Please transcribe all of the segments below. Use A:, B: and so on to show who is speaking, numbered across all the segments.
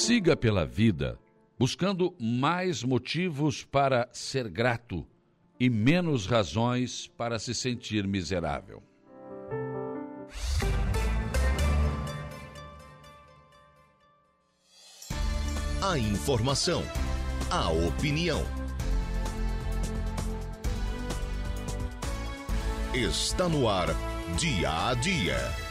A: Siga pela vida buscando mais motivos para ser grato e menos razões para se sentir miserável.
B: A informação, a opinião. Está no ar, dia a dia.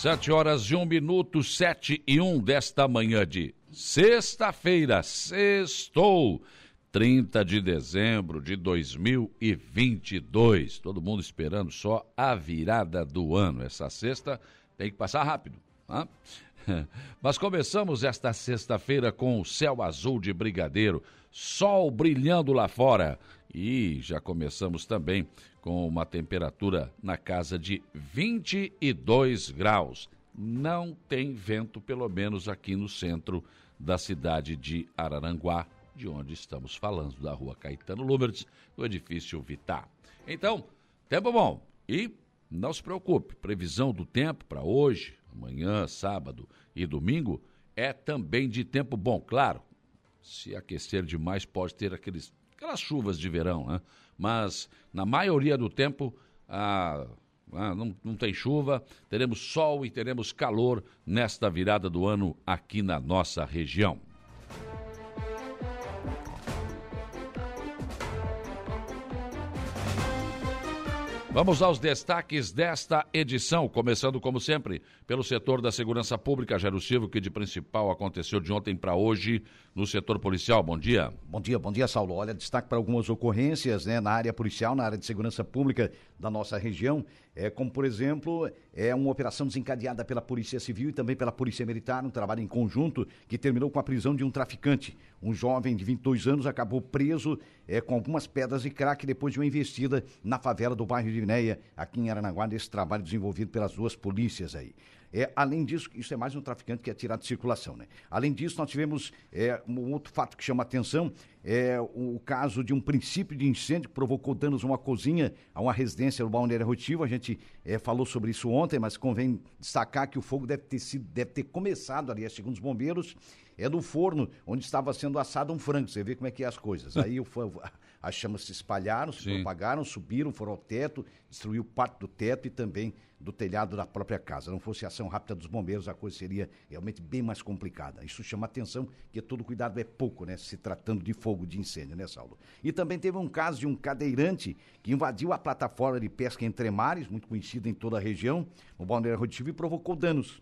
A: Sete horas e um minuto, sete e um desta manhã de sexta-feira, sextou, 30 de dezembro de 2022. Todo mundo esperando só a virada do ano. Essa sexta tem que passar rápido. Hein? Mas começamos esta sexta-feira com o céu azul de brigadeiro, sol brilhando lá fora. E já começamos também com uma temperatura na casa de 22 graus. Não tem vento, pelo menos aqui no centro da cidade de Araranguá, de onde estamos falando, da rua Caetano Lumertz, do edifício Vitar. Então, tempo bom. E não se preocupe, previsão do tempo para hoje, amanhã, sábado e domingo é também de tempo bom. Claro, se aquecer demais pode ter aqueles, aquelas chuvas de verão, né? mas na maioria do tempo não, não tem chuva, teremos sol e teremos calor nesta virada do ano aqui na nossa região. Vamos aos destaques desta edição, começando como sempre pelo setor da segurança pública, Jairo Silva, que de principal aconteceu de ontem para hoje no setor policial. Bom dia.
C: Bom dia, bom dia, Saulo. Olha, destaque para algumas ocorrências né, na área policial, na área de segurança pública da nossa região, é, como por exemplo, é uma operação desencadeada pela Polícia Civil e também pela Polícia Militar, um trabalho em conjunto que terminou com a prisão de um traficante. Um jovem de 22 anos acabou preso é, com algumas pedras de crack depois de uma investida na favela do bairro de Vinéia, aqui em Aranaguá, nesse trabalho desenvolvido pelas duas polícias aí. É, além disso, isso é mais um traficante que é tirado de circulação. Né? Além disso, nós tivemos é, um outro fato que chama atenção, é o caso de um princípio de incêndio que provocou danos a uma cozinha, a uma residência no Balneário Rotivo. A gente é, falou sobre isso ontem, mas convém destacar que o fogo deve ter, sido, deve ter começado ali, segundo os bombeiros, é do forno onde estava sendo assado um frango. Você vê como é que é as coisas. Aí o, as chamas se espalharam, se Sim. propagaram, subiram, foram ao teto, destruiu parte do teto e também do telhado da própria casa. Não fosse a ação rápida dos bombeiros, a coisa seria realmente bem mais complicada. Isso chama atenção, que todo cuidado é pouco, né? Se tratando de fogo, de incêndio, né, Saulo? E também teve um caso de um cadeirante que invadiu a plataforma de pesca entre mares, muito conhecida em toda a região, no Balneário Roditivo, e provocou danos.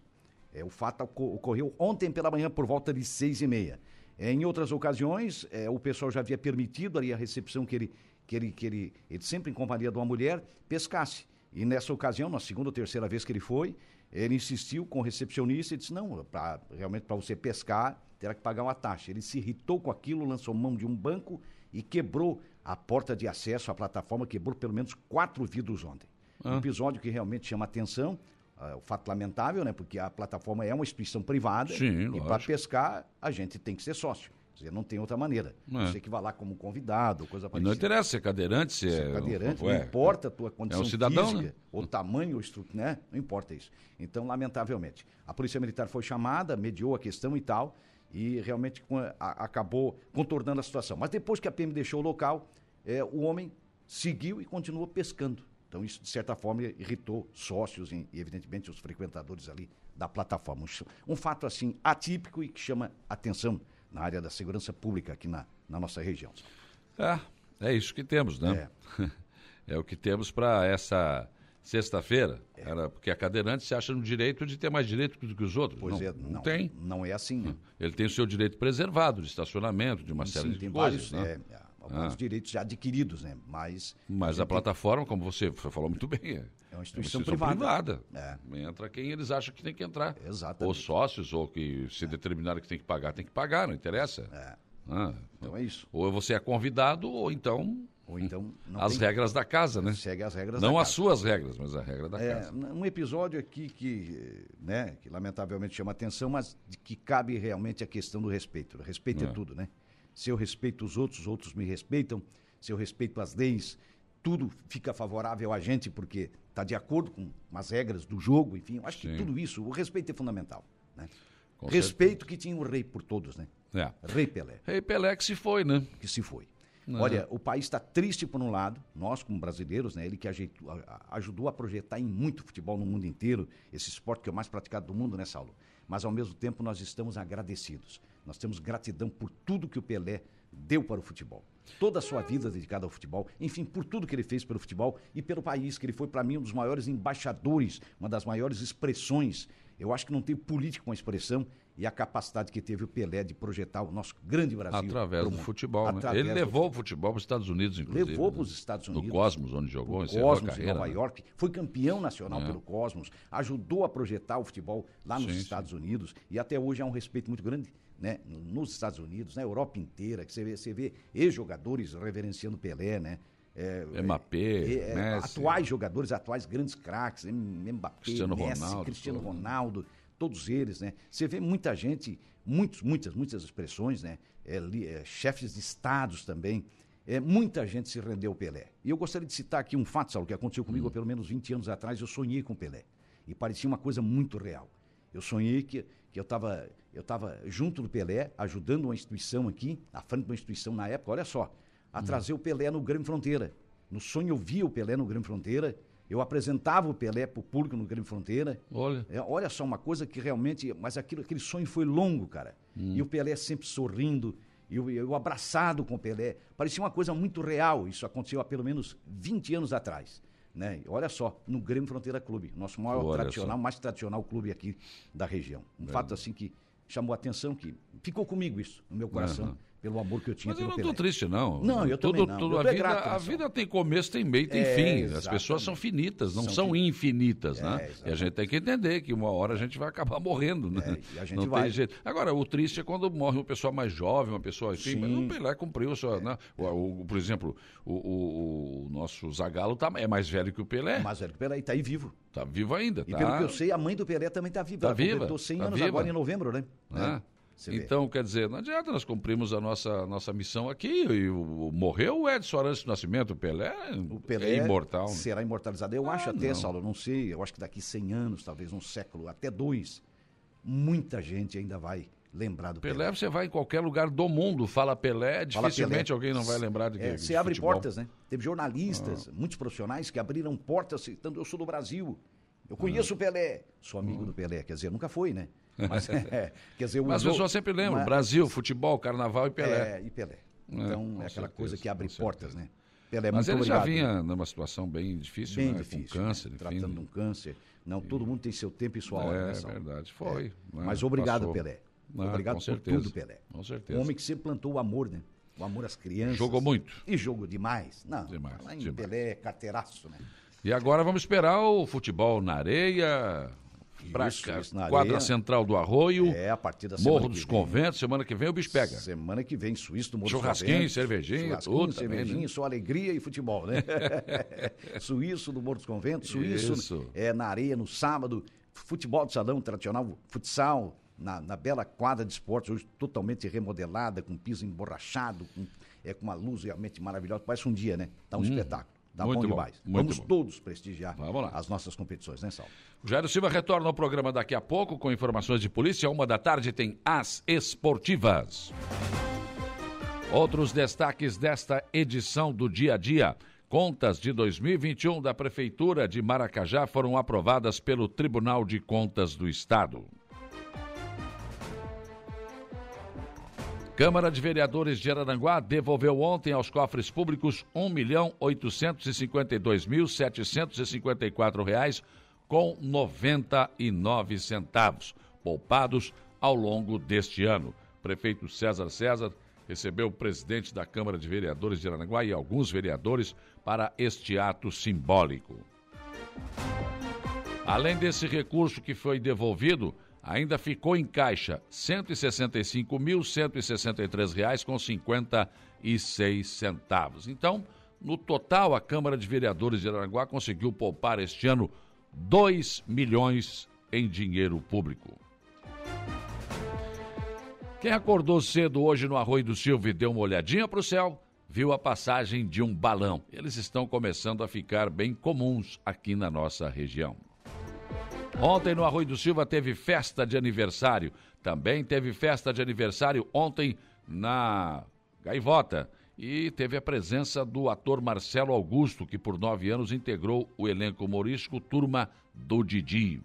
C: É, o fato ocorreu ontem pela manhã, por volta de seis e meia. É, em outras ocasiões, é, o pessoal já havia permitido ali a recepção que ele, que ele, que ele, ele sempre em companhia de uma mulher, pescasse. E nessa ocasião, na segunda ou terceira vez que ele foi, ele insistiu com o recepcionista e disse: não, pra, realmente para você pescar, terá que pagar uma taxa. Ele se irritou com aquilo, lançou mão de um banco e quebrou a porta de acesso à plataforma, quebrou pelo menos quatro vidros ontem. Ah. Um episódio que realmente chama atenção. Uh, o fato lamentável, né? Porque a plataforma é uma instituição privada Sim, e para pescar a gente tem que ser sócio dizer, não tem outra maneira. É. Você que vai lá como convidado, coisa parecida.
A: Não interessa se é cadeirante, se, se é,
C: é cadeirante, não, importa a tua condição é um cidadão, física, né? ou tamanho, ou estrutura, né? Não importa isso. Então, lamentavelmente, a Polícia Militar foi chamada, mediou a questão e tal, e realmente a, acabou contornando a situação. Mas depois que a PM deixou o local, é, o homem seguiu e continuou pescando. Então, isso, de certa forma, irritou sócios e, evidentemente, os frequentadores ali da plataforma. Um, um fato, assim, atípico e que chama atenção na área da segurança pública aqui na, na nossa região.
A: É, é isso que temos, né? É, é o que temos para essa sexta-feira, é. porque a cadeirante se acha no direito de ter mais direito do que os outros.
C: Pois
A: não,
C: é, não, não, tem. Não é assim. Né?
A: Ele tem o seu direito preservado de estacionamento, de uma Sim, série de coisas. Vários, né?
C: é, é alguns ah. direitos já adquiridos, né? Mas.
A: Mas a, a plataforma, como você falou muito bem, é,
C: é uma instituição, é uma instituição privada.
A: privada. É. Entra quem eles acham que tem que entrar.
C: Exatamente.
A: Ou sócios, ou que se é. determinaram que tem que pagar, tem que pagar, não interessa.
C: É. Ah, então é isso.
A: Ou você é convidado, ou então
C: ou então
A: as tem... regras da casa, né?
C: Segue as regras
A: Não
C: as
A: suas regras, mas a regra da
C: é,
A: casa.
C: Um episódio aqui que, né, que lamentavelmente chama atenção, mas que cabe realmente a questão do respeito. Respeito é, é tudo, né? Se eu respeito os outros, os outros me respeitam. Se eu respeito as leis, tudo fica favorável a gente porque está de acordo com as regras do jogo, enfim. Eu acho
A: Sim.
C: que tudo isso, o respeito é fundamental. Né? Respeito que tinha o rei por todos, né?
A: É.
C: Rei Pelé,
A: Rei Pelé que se foi, né?
C: que se foi.
A: Não.
C: Olha, o país está triste por um lado, nós como brasileiros, né? Ele que ajeitou- ajudou a projetar em muito futebol no mundo inteiro, esse esporte que é o mais praticado do mundo, né, Saulo? Mas ao mesmo tempo nós estamos agradecidos. Nós temos gratidão por tudo que o Pelé deu para o futebol. Toda a sua vida dedicada ao futebol, enfim, por tudo que ele fez pelo futebol e pelo país, que ele foi para mim um dos maiores embaixadores, uma das maiores expressões. Eu acho que não tem político com a expressão e a capacidade que teve o Pelé de projetar o nosso grande Brasil.
A: Através do futebol, né?
C: Através
A: Ele
C: do
A: levou o futebol para os Estados Unidos, inclusive.
C: Levou
A: né?
C: para os Estados Unidos.
A: No Cosmos, onde jogou,
C: Cosmos, em. Nova
A: né?
C: York. Foi campeão nacional
A: É.
C: pelo Cosmos. Ajudou a projetar o futebol lá nos
A: Sim, sim.
C: Estados Unidos. E até hoje há um respeito muito grande né, nos Estados Unidos, na Europa inteira. Que você vê, você vê ex-jogadores reverenciando Pelé, né? É,
A: Mbappé,
C: é, é, atuais jogadores, atuais grandes craques, Mbappé,
A: Cristiano
C: Messi,
A: Ronaldo,
C: Cristiano
A: todo.
C: Ronaldo, todos eles, né? Você vê muita gente, muitos, muitas, muitas expressões, né? É, li- é, chefes de estados também. É, muita gente se rendeu ao Pelé. E eu gostaria de citar aqui um fato, Saulo, que aconteceu comigo
A: Hum.
C: há pelo menos 20 anos atrás. Eu sonhei com o Pelé. E parecia uma coisa muito real. Eu sonhei que, que eu estava eu tava junto do Pelé, ajudando uma instituição aqui, à frente de uma instituição na época, olha só, a trazer o Pelé no Grêmio Fronteira. No sonho eu via o Pelé no Grêmio Fronteira, eu apresentava o Pelé para o público no Grêmio Fronteira.
A: Olha.
C: É, olha só, uma coisa que realmente. Mas aquilo, aquele sonho foi longo, cara. E o Pelé sempre sorrindo, e eu, eu abraçado com o Pelé. Parecia uma coisa muito real. Isso aconteceu há pelo menos 20 anos atrás. Né? Olha só, no Grêmio Fronteira Clube, nosso maior
A: Olha
C: tradicional,
A: só.
C: mais tradicional clube aqui da região. Um fato assim que chamou a atenção, que ficou comigo isso, no meu coração,
A: Aham.
C: Pelo amor que eu tinha
A: Mas eu não estou triste, não.
C: Não, eu
A: tudo,
C: não.
A: Tudo,
C: Eu
A: a vida, a vida tem começo, tem meio, tem
C: É,
A: fim. As
C: exatamente.
A: pessoas são finitas, não
C: São
A: são,
C: fi-
A: infinitas,
C: É,
A: né? E a
C: exatamente.
A: gente tem que entender que uma hora a gente vai acabar morrendo, né?
C: É, e a gente
A: não
C: vai.
A: tem jeito. Agora, o triste é quando morre uma pessoa mais jovem, uma pessoa assim,
C: Sim.
A: mas o Pelé cumpriu sua, né? O, o- por exemplo, o, o- o nosso Zagallo tá, é mais velho que o Pelé,
C: Mas velho, Pelé está aí vivo.
A: tá vivo ainda,
C: E
A: tá?
C: pelo que eu sei, a mãe do Pelé também está viva.
A: Tá
C: Ela
A: viva,
C: completou 100
A: tá
C: anos
A: viva.
C: agora em novembro, né?
A: né?
C: É, você vê.
A: Então, quer dizer, não adianta, nós cumprimos a nossa, nossa missão aqui. E o, morreu o Edson Arantes do Nascimento, o Pelé,
C: O Pelé
A: é imortal. né?
C: será imortalizado. Eu
A: Ah,
C: acho até,
A: não.
C: Saulo, não sei, eu acho que daqui 100 anos, talvez um século, até dois, muita gente ainda vai lembrar do Pelé.
A: Pelé, você vai em qualquer lugar do mundo, fala Pelé,
C: Fala
A: dificilmente
C: Pelé.
A: alguém não vai lembrar de,
C: É,
A: de
C: você abre
A: futebol. Ah.
C: portas, né? Teve jornalistas, muitos profissionais que abriram portas citando, eu sou do Brasil, eu conheço o Pelé, sou amigo do Pelé, quer dizer, nunca foi, né? Mas, é, quer dizer,
A: Mas as pessoas sempre lembram,
C: mas-
A: Brasil, futebol, carnaval e Pelé.
C: É, e Pelé.
A: É,
C: Então,
A: com
C: é aquela
A: certeza,
C: coisa que abre portas,
A: certeza.
C: né? Pelé,
A: Mas
C: muito
A: ele já
C: obrigado.
A: vinha numa situação bem difícil,
C: bem
A: né?
C: difícil.
A: com câncer,
C: né? Tratando de um câncer. Não, todo mundo tem seu tempo e sua hora,
A: É
C: né,
A: verdade, foi. né?
C: Mas obrigado,
A: Passou.
C: Pelé.
A: Ah,
C: obrigado
A: com
C: por tudo, Pelé.
A: Com certeza.
C: Um homem que sempre plantou o amor, né? O amor às crianças.
A: Jogou muito.
C: E jogou demais. Não,
A: Demais,
C: lá em
A: demais.
C: Pelé, carteiraço, né?
A: E agora vamos esperar o futebol na areia, pra
C: Isso,
A: cá,
C: isso,
A: quadra
C: areia.
A: central do Arroio,
C: É, a partir da
A: Morro dos. Conventos, semana que vem o bicho pega.
C: Semana que vem, Suíço do Morro dos
A: Churrasquinho,
C: Conventos.
A: cervejinha,
C: Churrasquinho,
A: tudo também,
C: cervejinha,
A: né?
C: só alegria e futebol, né? Suíço do Morro dos Conventos, Suíço
A: Isso.
C: é na areia no sábado, futebol de salão tradicional, futsal, na, na bela quadra de esportes, hoje totalmente remodelada, com piso emborrachado, com, é, com uma luz realmente maravilhosa, parece um dia, né? Tá um espetáculo.
A: Muito
C: bom
A: bom,
C: Vamos
A: bom.
C: todos prestigiar
A: Vamos
C: as nossas competições, né, Sal?
A: O Jairo Silva retorna ao programa daqui a pouco com informações de polícia. Uma da tarde tem as esportivas. Outros destaques desta edição do Dia a Dia. Contas de 2021 da Prefeitura de Maracajá foram aprovadas pelo Tribunal de Contas do Estado. Câmara de Vereadores de Araranguá devolveu ontem aos cofres públicos 1.852.754 reais com 99 centavos, poupados ao longo deste ano. Prefeito César César recebeu o presidente da Câmara de Vereadores de Araranguá e alguns vereadores para este ato simbólico. Além desse recurso que foi devolvido, ainda ficou em caixa 165.163 reais com 56 centavos. Então, no total, a Câmara de Vereadores de Araranguá conseguiu poupar este ano 2 milhões em dinheiro público. Quem acordou cedo hoje no Arroio do Silva e deu uma olhadinha para o céu, viu a passagem de um balão. Eles estão começando a ficar bem comuns aqui na nossa região. Ontem no Arroio do Silva teve festa de aniversário. Também teve festa de aniversário ontem na Gaivota. E teve a presença do ator Marcelo Augusto, que por nove anos integrou o elenco humorístico Turma do Didi.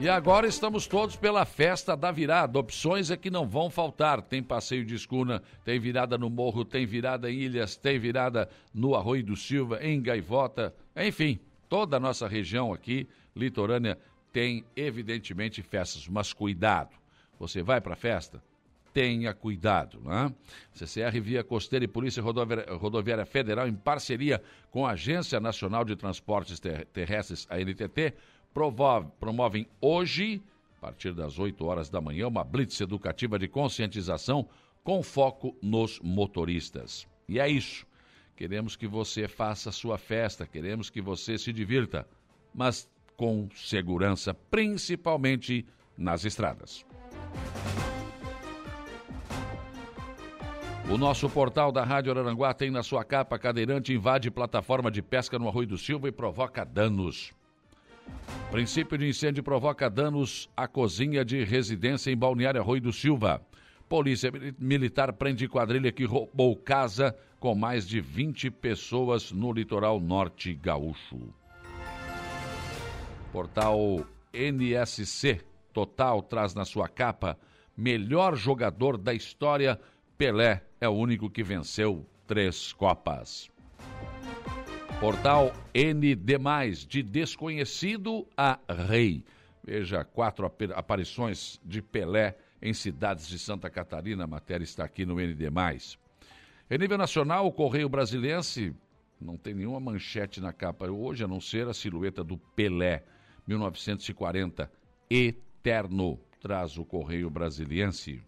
A: E agora estamos todos pela festa da virada. Opções é que não vão faltar. Tem passeio de escuna, tem virada no morro, tem virada em Ilhas, tem virada no Arroio do Silva, em Gaivota. Enfim, toda a nossa região aqui, litorânea, tem evidentemente festas. Mas cuidado, você vai para a festa? Tenha cuidado, né? CCR Via Costeira e Polícia Rodoviária, Federal, em parceria com a Agência Nacional de Transportes Terrestres, a NTT, promovem hoje, a partir das 8 horas da manhã, uma blitz educativa de conscientização com foco nos motoristas. E é isso. Queremos que você faça sua festa, queremos que você se divirta, mas com segurança, principalmente nas estradas. O nosso portal da Rádio Araranguá tem na sua capa cadeirante invade plataforma de pesca no Arroio do Silva e provoca danos. Princípio de incêndio provoca danos à cozinha de residência em Balneário Arroio do Silva. Polícia Militar prende quadrilha que roubou casa com mais de 20 pessoas no litoral norte gaúcho. Portal NSC Total traz na sua capa melhor jogador da história. Pelé é o único que venceu três Copas. Portal ND, de desconhecido a rei. Veja quatro aparições de Pelé em cidades de Santa Catarina. A matéria está aqui no ND. Em nível nacional, o Correio Brasiliense não tem nenhuma manchete na capa hoje, a não ser a silhueta do Pelé, 1940, eterno, traz o Correio Brasiliense.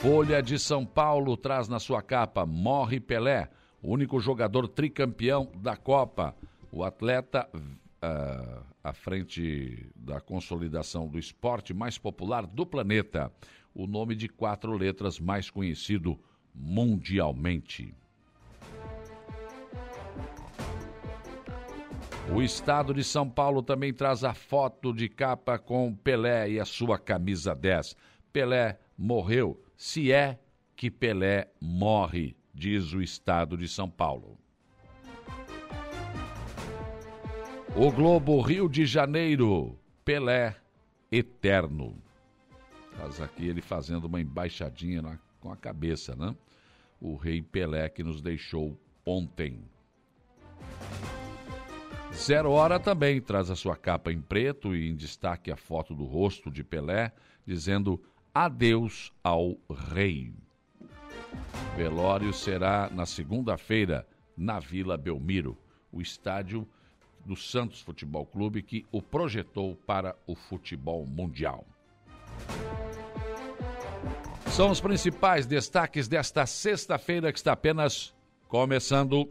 A: Folha de São Paulo traz na sua capa: Morre Pelé, único jogador tricampeão da Copa. O atleta uh, à frente da consolidação do esporte mais popular do planeta. O nome de quatro letras mais conhecido mundialmente. O estado de São Paulo também traz a foto de capa com Pelé e a sua camisa 10. Pelé morreu se é que Pelé morre, diz o Estado de São Paulo. O Globo Rio de Janeiro, Pelé eterno. Traz aqui ele fazendo uma embaixadinha na, com a cabeça, né? O rei Pelé que nos deixou ontem. Zero Hora também traz a sua capa em preto e em destaque a foto do rosto de Pelé, dizendo Adeus ao Rei. Velório será na segunda-feira na Vila Belmiro, o estádio do Santos Futebol Clube que o projetou para o futebol mundial. São os principais destaques desta sexta-feira que está apenas começando.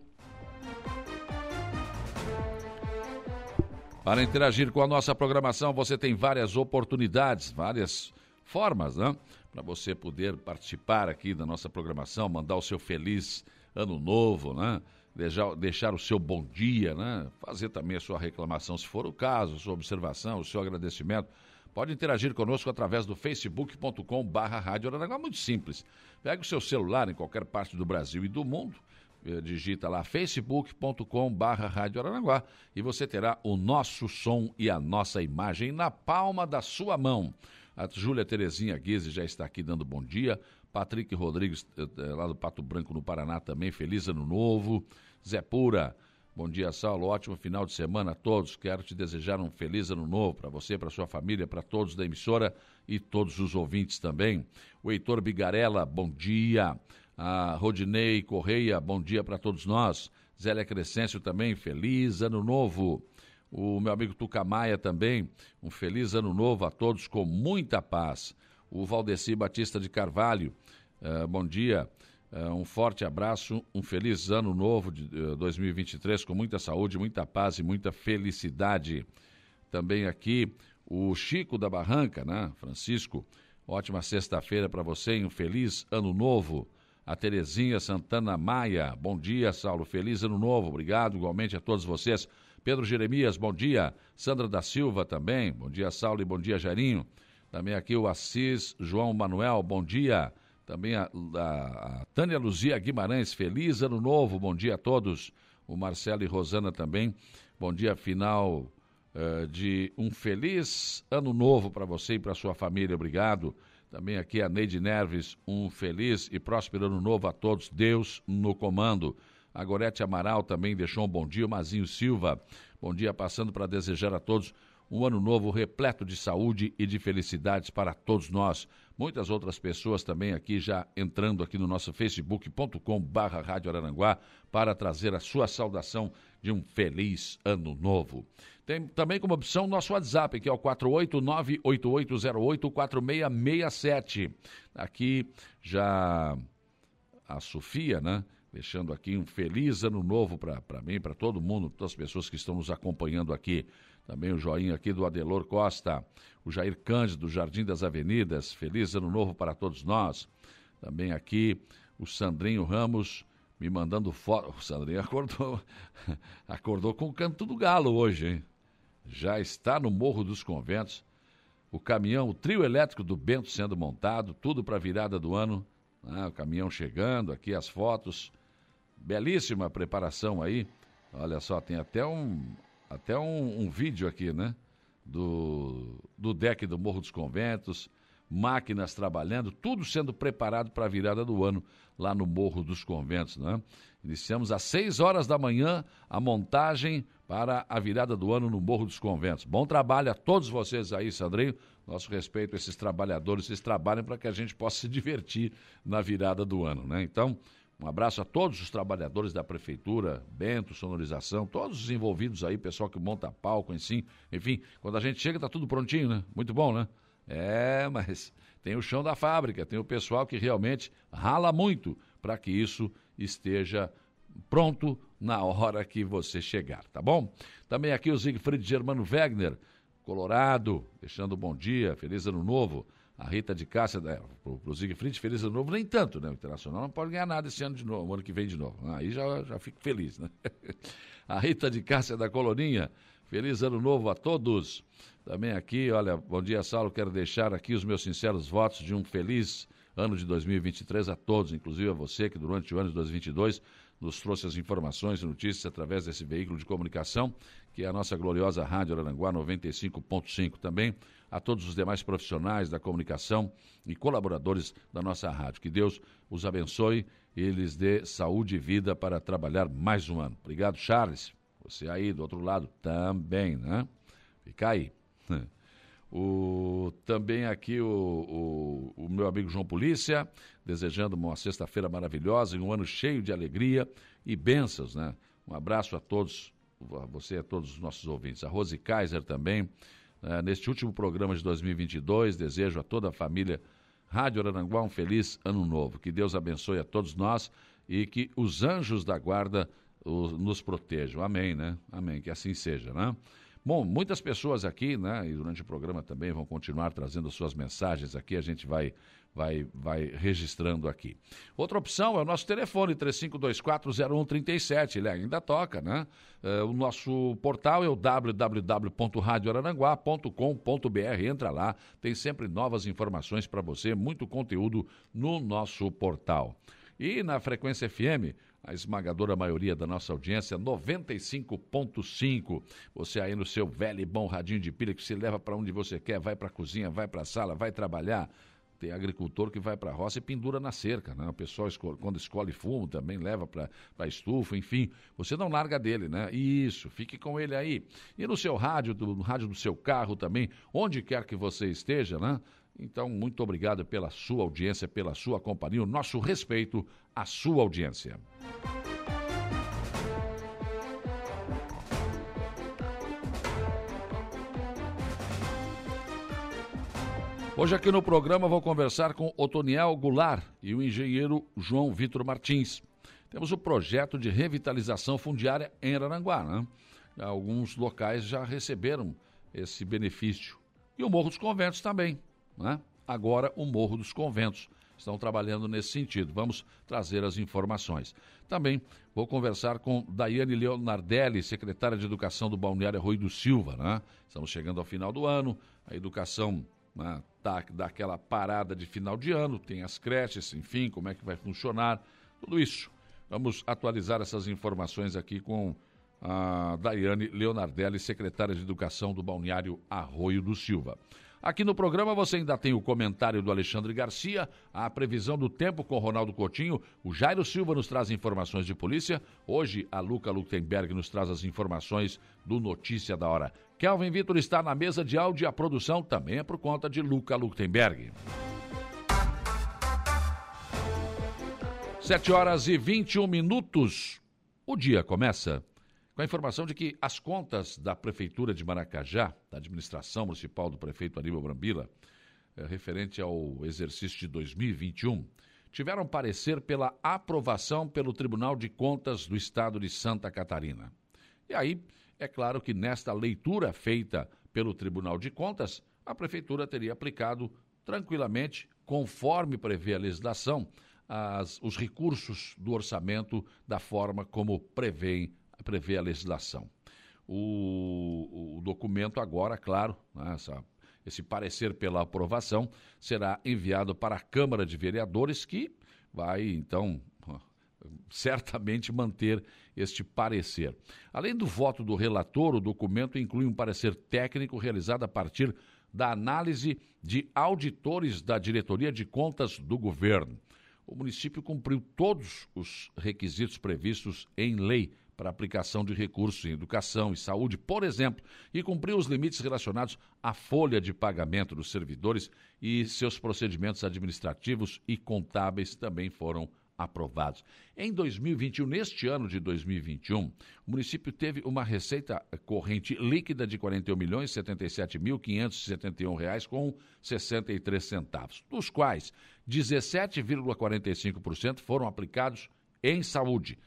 A: Para interagir com a nossa programação, você tem várias oportunidades, várias formas, né? Para você poder participar aqui da nossa programação, mandar o seu feliz ano novo, né? Deixar, deixar o seu bom dia, né? Fazer também a sua reclamação, se for o caso, sua observação, o seu agradecimento. Pode interagir conosco através do facebook.com Rádio Aranaguá, muito simples. Pega o seu celular em qualquer parte do Brasil e do mundo, eh, digita lá facebook.com Rádio Aranaguá e você terá o nosso som e a nossa imagem na palma da sua mão. A Júlia Terezinha Guise já está aqui dando bom dia. Patrick Rodrigues, eh, eh, lá do Pato Branco, no Paraná, também. Feliz ano novo. Zé Pura, bom dia, Saulo. Ótimo final de semana a todos. Quero te desejar um feliz ano novo para você, para sua família, para todos da emissora e todos os ouvintes também. O Heitor Bigarella, bom dia. A Rodinei Correia, bom dia para todos nós. Zélia Crescêncio também, feliz ano novo o meu amigo Tucamaia também, um feliz ano novo a todos com muita paz. O Valdeci Batista de Carvalho, uh, bom dia, um forte abraço, um feliz ano novo de uh, eh, 2023 com muita saúde, muita paz e muita felicidade. Também aqui o Chico da Barranca, né, Francisco, Ótima sexta-feira para você e um feliz ano novo. A Terezinha Santana Maia, bom dia, Saulo. Feliz ano novo. Obrigado igualmente a todos vocês. Pedro Jeremias, bom dia. Sandra da Silva também, bom dia, Saulo e bom dia, Jairinho. Também aqui o Assis João Manuel, bom dia. Também a, a, a Tânia Luzia Guimarães, feliz ano novo, bom dia a todos. O Marcelo e Rosana também, bom dia final uh, de um feliz ano novo para você e para sua família, obrigado. Também aqui a Neide Neves, um feliz e próspero ano novo a todos, Deus no comando. A Gorete Amaral também deixou um bom dia, o Mazinho Silva, bom dia, passando para desejar a todos um ano novo repleto de saúde e de felicidades para todos nós. Muitas outras pessoas também aqui já entrando aqui no nosso facebook.com barra Rádio Araranguá para trazer a sua saudação de um feliz ano novo. Tem também como opção o nosso WhatsApp, que é o 489-8808-4667. Aqui já a Sofia, né? Deixando aqui um feliz ano novo para mim, para todo mundo, todas as pessoas que estão nos acompanhando aqui. Também o joinha aqui do Adelor Costa, o Jair Cândido, do Jardim das Avenidas. Feliz ano novo para todos nós. Também aqui o Sandrinho Ramos me mandando foto. O Sandrinho acordou, acordou com o canto do galo hoje, hein? Já está no Morro dos Conventos. O caminhão, o trio elétrico do Bento sendo montado, tudo para a virada do ano. Né? O caminhão chegando, aqui as fotos. Belíssima preparação aí. Olha só, tem até um, até um, um vídeo aqui, né? Do, do deck do Morro dos Conventos, máquinas trabalhando, tudo sendo preparado para a virada do ano lá no Morro dos Conventos, né? Iniciamos às 6 horas da manhã a montagem para a virada do ano no Morro dos Conventos. Bom trabalho a todos vocês aí, Sandrinho. Nosso respeito a esses trabalhadores, eles trabalham para que a gente possa se divertir na virada do ano, né? Então, um abraço a todos os trabalhadores da prefeitura, Bento, sonorização, todos os envolvidos aí, pessoal que monta palco, enfim, enfim, quando a gente chega tá tudo prontinho, né? Muito bom, né? É, mas tem o chão da fábrica, tem o pessoal que realmente rala muito para que isso esteja pronto na hora que você chegar, tá bom? Também aqui o Siegfried Germano Wegner, Colorado, deixando um bom dia, feliz ano novo a Rita de Cássia, né, pro, Siegfried, feliz ano novo, nem tanto, né? O Internacional não pode ganhar nada esse ano de novo, ano que vem de novo. Aí já, já fico feliz, né? a Rita de Cássia da Coloninha, feliz ano novo a todos. Também aqui, olha, bom dia, Saulo, quero deixar aqui os meus sinceros votos de um feliz ano de 2023 a todos, inclusive a você que durante o ano de 2022 nos trouxe as informações e notícias através desse veículo de comunicação, que é a nossa gloriosa Rádio Aranguá 95.5. Também a todos os demais profissionais da comunicação e colaboradores da nossa rádio. Que Deus os abençoe e lhes dê saúde e vida para trabalhar mais um ano. Obrigado, Charles. Você aí do outro lado também, né? Fica aí. O, também aqui o, o, o, meu amigo João Polícia, desejando uma sexta-feira maravilhosa e um ano cheio de alegria e bênçãos, né? Um abraço a todos, a você e a todos os nossos ouvintes. A Rose Kaiser também, é, neste último programa de 2022. Desejo a toda a família Rádio Aranguá um feliz ano novo. Que Deus abençoe a todos nós e que os anjos da guarda nos protejam. Amém, né? Amém. Que assim seja, né? Bom, muitas pessoas aqui, né, e durante o programa também vão continuar trazendo suas mensagens aqui, a gente vai vai, vai registrando aqui. Outra opção é o nosso telefone, 35240137, ele ainda toca, né? É, o nosso portal é o www.radioararanguá.com.br, entra lá, tem sempre novas informações para você, muito conteúdo no nosso portal. E na Frequência FM, a esmagadora maioria da nossa audiência, 95.5. Você aí no seu velho e bom radinho de pilha que se leva para onde você quer, vai para a cozinha, vai para a sala, vai trabalhar. Tem agricultor que vai para a roça e pendura na cerca, né? O pessoal, escolhe, quando escolhe fumo, também leva para a estufa, enfim. Você não larga dele, né? Isso, fique com ele aí. E no seu rádio, do, no rádio do seu carro também, onde quer que você esteja, né? Então, muito obrigado pela sua audiência, pela sua companhia, o nosso respeito à sua audiência. Hoje aqui no programa vou conversar com Otoniel Goulart e o engenheiro João Vitor Martins. Temos o projeto de revitalização fundiária em Araranguá. Né? Alguns locais já receberam esse benefício. E o Morro dos Conventos também. Né? agora o Morro dos Conventos. Estão trabalhando nesse sentido. Vamos trazer as informações. Também vou conversar com Daiane Leonardelli, secretária de Educação do Balneário Rui do Silva. Né? Estamos chegando ao final do ano, a educação né, tá daquela parada de final de ano, tem as creches, enfim, como é que vai funcionar, tudo isso. Vamos atualizar essas informações aqui com a Daiane Leonardelli, secretária de Educação do Balneário Arroio do Silva. Aqui no programa você ainda tem o comentário do Alexandre Garcia, a previsão do tempo com Ronaldo Coutinho, o Jairo Silva nos traz informações de polícia, hoje a Luca Luktenberg nos traz as informações do Notícia da Hora. Kelvin Vitor está na mesa de áudio e a produção também é por conta de Luca Luktenberg. 7 horas e 21 minutos. O dia começa com a informação de que as contas da Prefeitura de Maracajá, da administração municipal do prefeito Aníbal Brambila, é, referente ao exercício de 2021, tiveram parecer pela aprovação pelo Tribunal de Contas do Estado de Santa Catarina. E aí, é claro que nesta leitura feita pelo Tribunal de Contas, a Prefeitura teria aplicado tranquilamente, conforme prevê a legislação, as, os recursos do orçamento da forma como prevêem prevê a legislação. O, o documento agora, claro, né, essa, esse parecer pela aprovação será enviado para a Câmara de Vereadores, que vai, então, certamente manter este parecer. Além do voto do relator, o documento inclui um parecer técnico realizado a partir da análise de auditores da Diretoria de Contas do Governo. O município cumpriu todos os requisitos previstos em lei para aplicação de recursos em educação e saúde, por exemplo, e cumpriu os limites relacionados à folha de pagamento dos servidores e seus procedimentos administrativos e contábeis também foram aprovados. Em 2021, neste ano de 2021, o município teve uma receita corrente líquida de 41.077.571 reais com 63 centavos, dos quais 17,45% foram aplicados em saúde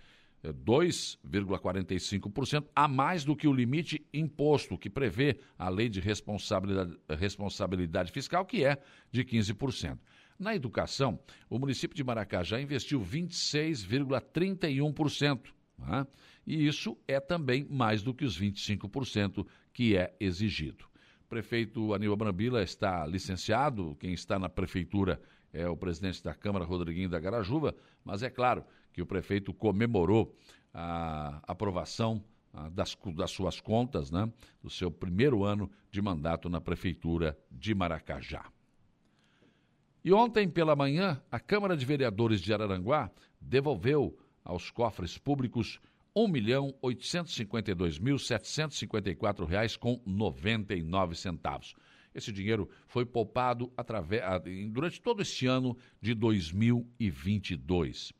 A: 2,45% a mais do que o limite imposto que prevê a lei de responsabilidade, responsabilidade fiscal, que é de 15%. Na educação, o município de Maracajá investiu 26,31%. Né? E isso é também mais do que os 25% que é exigido. O prefeito Aníbal Brambila está licenciado, quem está na prefeitura é o presidente da Câmara, Rodriguinho da Garajuva, mas é claro, que o prefeito comemorou a aprovação das, das suas contas, né, do seu primeiro ano de mandato na Prefeitura de Maracajá. E ontem pela manhã, a Câmara de Vereadores de Araranguá devolveu aos cofres públicos R$ 1.852.754,99 com 99 centavos. Esse dinheiro foi poupado através, durante todo este ano de 2022.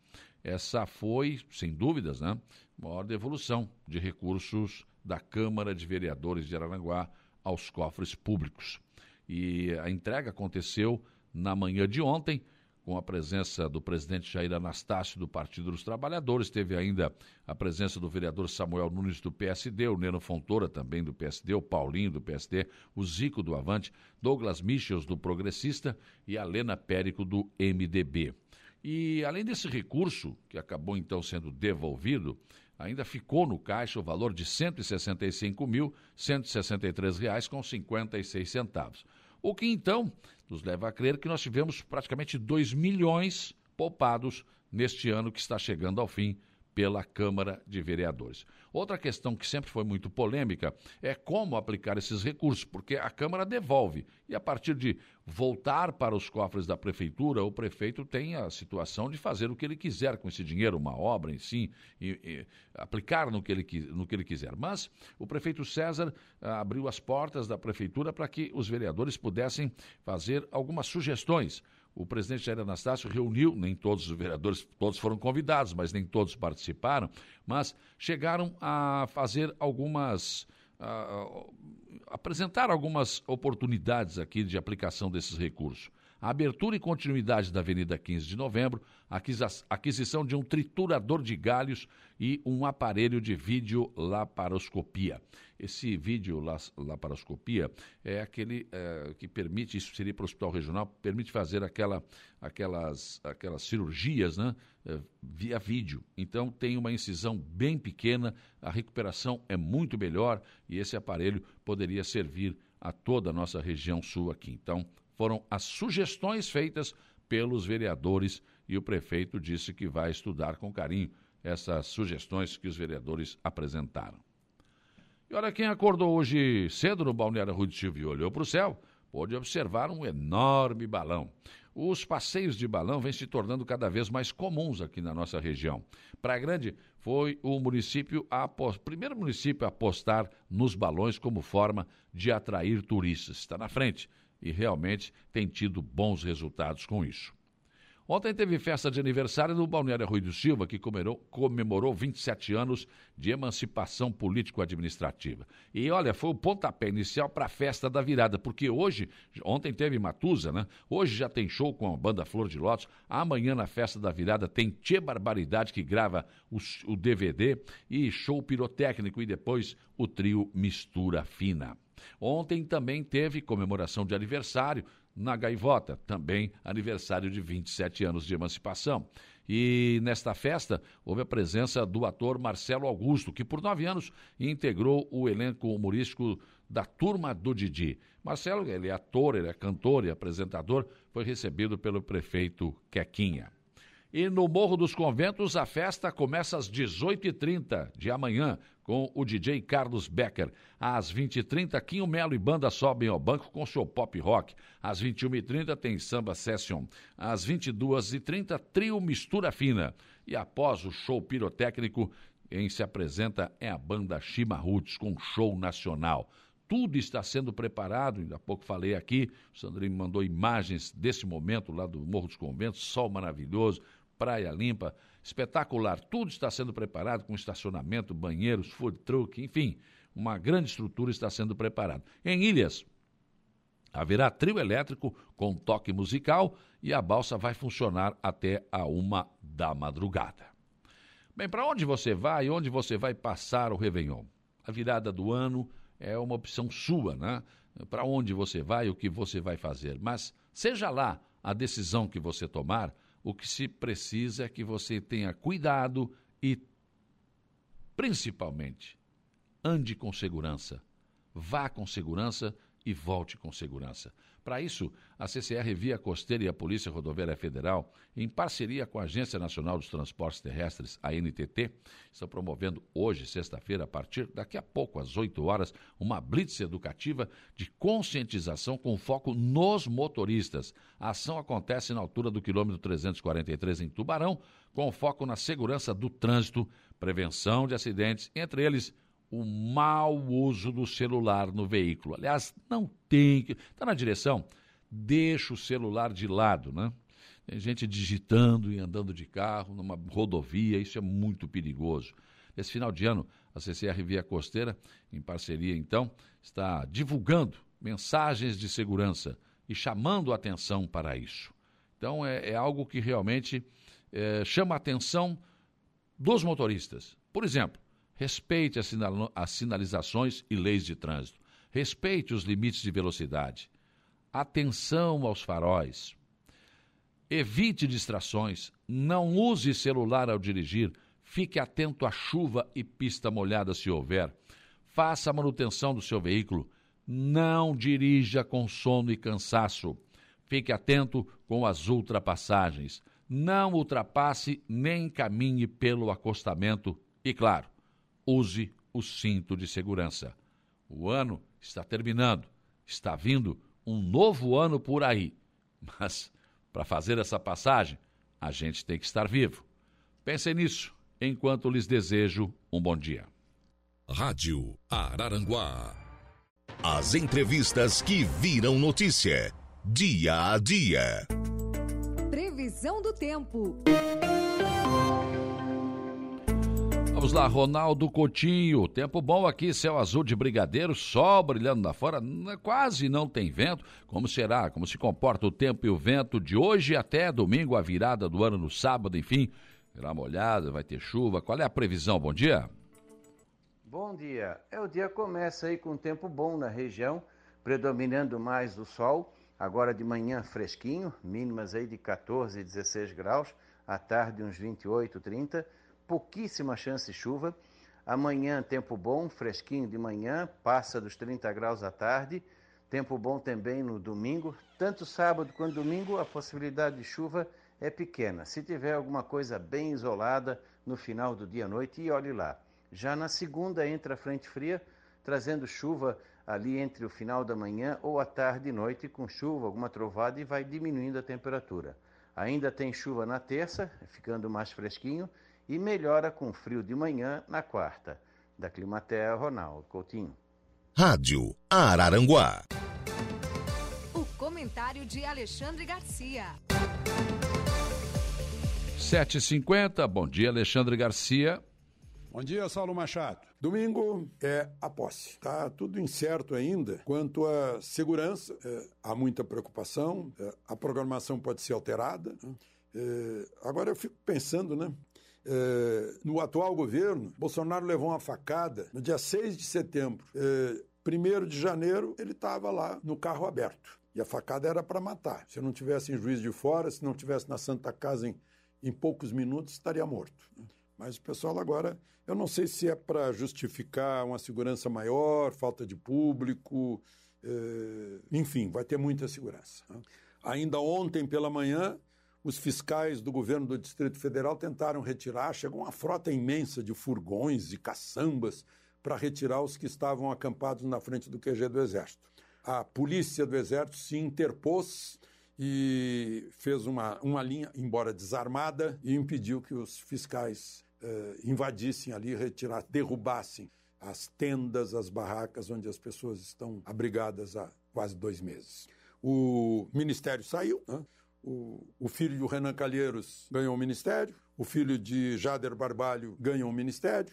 A: Essa foi, sem dúvidas, né, a maior devolução de recursos da Câmara de Vereadores de Araranguá aos cofres públicos. E a entrega aconteceu na manhã de ontem, com a presença do presidente Jair Anastácio do Partido dos Trabalhadores, teve ainda a presença do vereador Samuel Nunes do PSD, o Neno Fontoura também do PSD, o Paulinho do PSD, o Zico do Avante, Douglas Michels do Progressista e a Lena Périco do MDB. E além desse recurso, que acabou então sendo devolvido, ainda ficou no caixa o valor de R$ 165.163,56. O que então nos leva a crer que nós tivemos praticamente 2 milhões poupados neste ano que está chegando ao fim pela Câmara de Vereadores. Outra questão que sempre foi muito polêmica é como aplicar esses recursos, porque a Câmara devolve e a partir de voltar para os cofres da Prefeitura, o prefeito tem a situação de fazer o que ele quiser com esse dinheiro, uma obra em si, e, e aplicar no que, ele, no que ele quiser. Mas o prefeito César ah, abriu as portas da Prefeitura para que os vereadores pudessem fazer algumas sugestões o presidente Jair Anastácio reuniu, nem todos os vereadores, todos foram convidados, mas nem todos participaram, mas chegaram a fazer algumas. A, apresentar algumas oportunidades aqui de aplicação desses recursos. abertura e continuidade da Avenida 15 de Novembro, aquisição de um triturador de galhos e um aparelho de vídeo laparoscopia. Esse vídeo laparoscopia é aquele é, que permite, isso seria para o hospital regional, permite fazer aquela, aquelas, aquelas cirurgias né, é, via vídeo. Então tem uma incisão bem pequena, a recuperação é muito melhor e esse aparelho poderia servir a toda a nossa região sul aqui. Então foram as sugestões feitas pelos vereadores e o prefeito disse que vai estudar com carinho essas sugestões que os vereadores apresentaram. E olha quem acordou hoje cedo no Balneário Silva e olhou para o céu, pôde observar um enorme balão. Os passeios de balão vêm se tornando cada vez mais comuns aqui na nossa região. Praia Grande foi o município a, primeiro município a apostar nos balões como forma de atrair turistas. Está na frente e realmente tem tido bons resultados com isso. Ontem teve festa de aniversário no Balneário Rui do Silva, que comemorou, comemorou 27 anos de emancipação político-administrativa. E olha, foi o pontapé inicial para a festa da virada, porque hoje, ontem teve Matusa, né? Hoje já tem show com a banda Flor de Lótus. Amanhã na festa da virada tem Tchê Barbaridade, que grava o, o DVD, e show pirotécnico, e depois o trio Mistura Fina. Ontem também teve comemoração de aniversário na Gaivota, também aniversário de 27 anos de emancipação. E nesta festa houve a presença do ator Marcelo Augusto, que por nove anos integrou o elenco humorístico da Turma do Didi. Marcelo, ele é ator, ele é cantor e apresentador, foi recebido pelo prefeito Quequinha. E no Morro dos Conventos, a festa começa às 18h30 de amanhã, com o DJ Carlos Becker. Às 20h30, Quinho Melo e banda sobem ao banco com seu pop rock. Às 21h30 tem samba session. Às 22h30, trio Mistura Fina. E após o show pirotécnico, quem se apresenta é a banda Chima Roots, com show nacional tudo está sendo preparado, ainda há pouco falei aqui, o Sandrinho mandou imagens desse momento lá do Morro dos Conventos, sol maravilhoso, praia limpa, espetacular. Tudo está sendo preparado com estacionamento, banheiros, food truck, enfim, uma grande estrutura está sendo preparada. Em Ilhas, haverá trio elétrico com toque musical e a balsa vai funcionar até a uma da madrugada. Bem, para onde você vai, onde você vai passar o Réveillon? A virada do ano é uma opção sua, né? Para onde você vai, o que você vai fazer. Mas seja lá a decisão que você tomar, o que se precisa é que você tenha cuidado e, principalmente, ande com segurança. Vá com segurança e volte com segurança. Para isso, a CCR Via Costeira e a Polícia Rodoviária Federal, em parceria com a Agência Nacional dos Transportes Terrestres, a NTT, estão promovendo hoje, sexta-feira, a partir daqui a pouco, às 8 horas, uma blitz educativa de conscientização com foco nos motoristas. A ação acontece na altura do quilômetro 343 em Tubarão, com foco na segurança do trânsito, prevenção de acidentes, entre eles o mau uso do celular no veículo. Aliás, não tem que. Está na direção, deixa o celular de lado, né? Tem gente digitando e andando de carro numa rodovia, isso é muito perigoso. Nesse final de ano, a CCR Via Costeira, em parceria então, está divulgando mensagens de segurança e chamando atenção para isso. Então, é, é algo que realmente é, chama a atenção dos motoristas. Por exemplo, Respeite as, sinal as sinalizações e leis de trânsito. Respeite os limites de velocidade. Atenção aos faróis. Evite distrações. Não use celular ao dirigir. Fique atento à chuva e pista molhada se houver. Faça a manutenção do seu veículo. Não dirija com sono e cansaço. Fique atento com as ultrapassagens. Não ultrapasse nem caminhe pelo acostamento. E, claro, use o cinto de segurança. O ano está terminando, está vindo um novo ano por aí. Mas, para fazer essa passagem, a gente tem que estar vivo. Pensem nisso enquanto lhes desejo um bom dia.
B: Rádio Araranguá. As entrevistas que viram notícia, dia a dia.
D: Previsão do tempo.
A: Vamos lá, Ronaldo Coutinho. Tempo bom aqui, céu azul de brigadeiro, sol brilhando lá fora, quase não tem vento. Como será? Como se comporta o tempo e o vento de hoje até domingo, a virada do ano no sábado, enfim. Será molhada, vai ter chuva. Qual é a previsão? Bom dia.
D: Bom dia. É o dia começa aí com tempo bom na região, predominando mais o sol. Agora de manhã fresquinho, mínimas aí de 14, 16 graus, à tarde uns 28, 30 pouquíssima chance de chuva. Amanhã, tempo bom, fresquinho de manhã, passa dos 30 graus à tarde. Tempo bom também no domingo. Tanto sábado quanto domingo, a possibilidade de chuva é pequena. Se tiver alguma coisa bem isolada no final do dia à noite, e olhe lá. Já na segunda entra a frente fria, trazendo chuva ali entre o final da manhã ou a tarde e noite, com chuva, alguma trovada e vai diminuindo a temperatura. Ainda tem chuva na terça, ficando mais fresquinho, e melhora com frio de manhã na quarta. Da Climatea, Ronaldo Coutinho.
B: Rádio Araranguá.
E: O comentário de Alexandre Garcia.
A: 7h50, bom dia, Alexandre Garcia.
F: Bom dia, Saulo Machado. Domingo é a posse. Está tudo incerto ainda quanto à segurança. É, há muita preocupação. É, a programação pode ser alterada. Né? É, agora eu fico pensando, né? É, no atual governo, Bolsonaro levou uma facada no dia 6 de setembro. É, 1 de janeiro, ele estava lá no carro aberto. E a facada era para matar. Se não tivesse em Juiz de Fora, se não tivesse na Santa Casa em, em poucos minutos, estaria morto. Mas o pessoal agora, eu não sei se é para justificar uma segurança maior, falta de público, é, enfim, vai ter muita segurança. Ainda ontem pela manhã, os fiscais do governo do Distrito Federal tentaram retirar, chegou uma frota imensa de furgões e caçambas para retirar os que estavam acampados na frente do QG do Exército. A polícia do Exército se interpôs e fez uma, uma linha, embora desarmada, e impediu que os fiscais eh, invadissem ali, retirassem, derrubassem as tendas, as barracas onde as pessoas estão abrigadas há quase dois meses. O ministério saiu, né? O, o filho do Renan Calheiros ganhou o ministério, o filho de Jader Barbalho ganhou o ministério,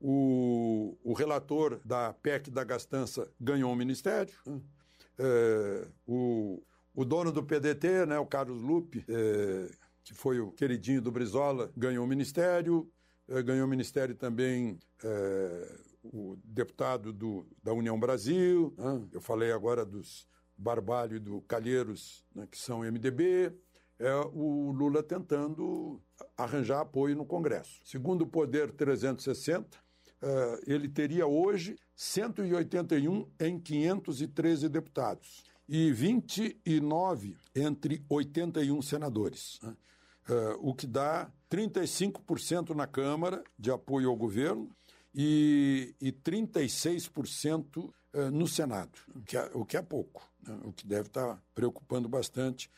F: o, o relator da PEC da Gastança ganhou o ministério, é, o, o dono do PDT, né, o Carlos Lupe, é, que foi o queridinho do Brizola, ganhou o ministério, é, ganhou o ministério também é, o deputado do, da União Brasil, né, eu falei agora dos Barbalho e do Calheiros, né, que são MDB, é o Lula tentando arranjar apoio no Congresso. Segundo o Poder 360, uh, ele teria hoje 181 em 513 deputados e 29 entre 81 senadores, né? uh, o que dá 35% na Câmara de apoio ao governo e, e 36% uh, no Senado, o que é, o que é pouco né, o que deve estar preocupando bastante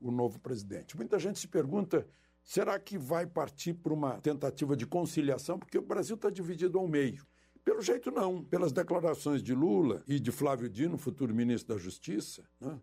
F: o novo presidente. Muita gente se pergunta: será que vai partir para uma tentativa de conciliação? Porque o Brasil está dividido ao meio. Pelo jeito, não. Pelas declarações de Lula e de Flávio Dino, futuro ministro da Justiça, né,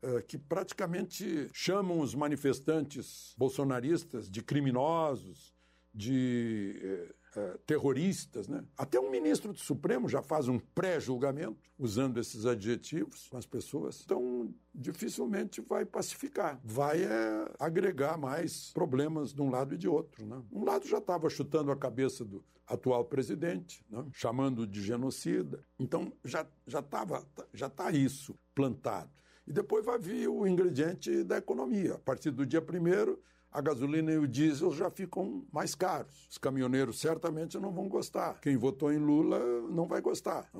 F: eh, que praticamente chamam os manifestantes bolsonaristas de criminosos, de eh, terroristas, né? Até um ministro do Supremo já faz um pré-julgamento usando esses adjetivos com as pessoas. Então, dificilmente vai pacificar, vai é, agregar mais problemas de um lado e de outro. Né? Um lado já estava chutando a cabeça do atual presidente, né? chamando de genocida. Então, já já estava já está isso plantado. E depois vai vir o ingrediente da economia. A partir do dia primeiro a gasolina e o diesel já ficam mais caros. Os caminhoneiros certamente não vão gostar. Quem votou em Lula não vai gostar.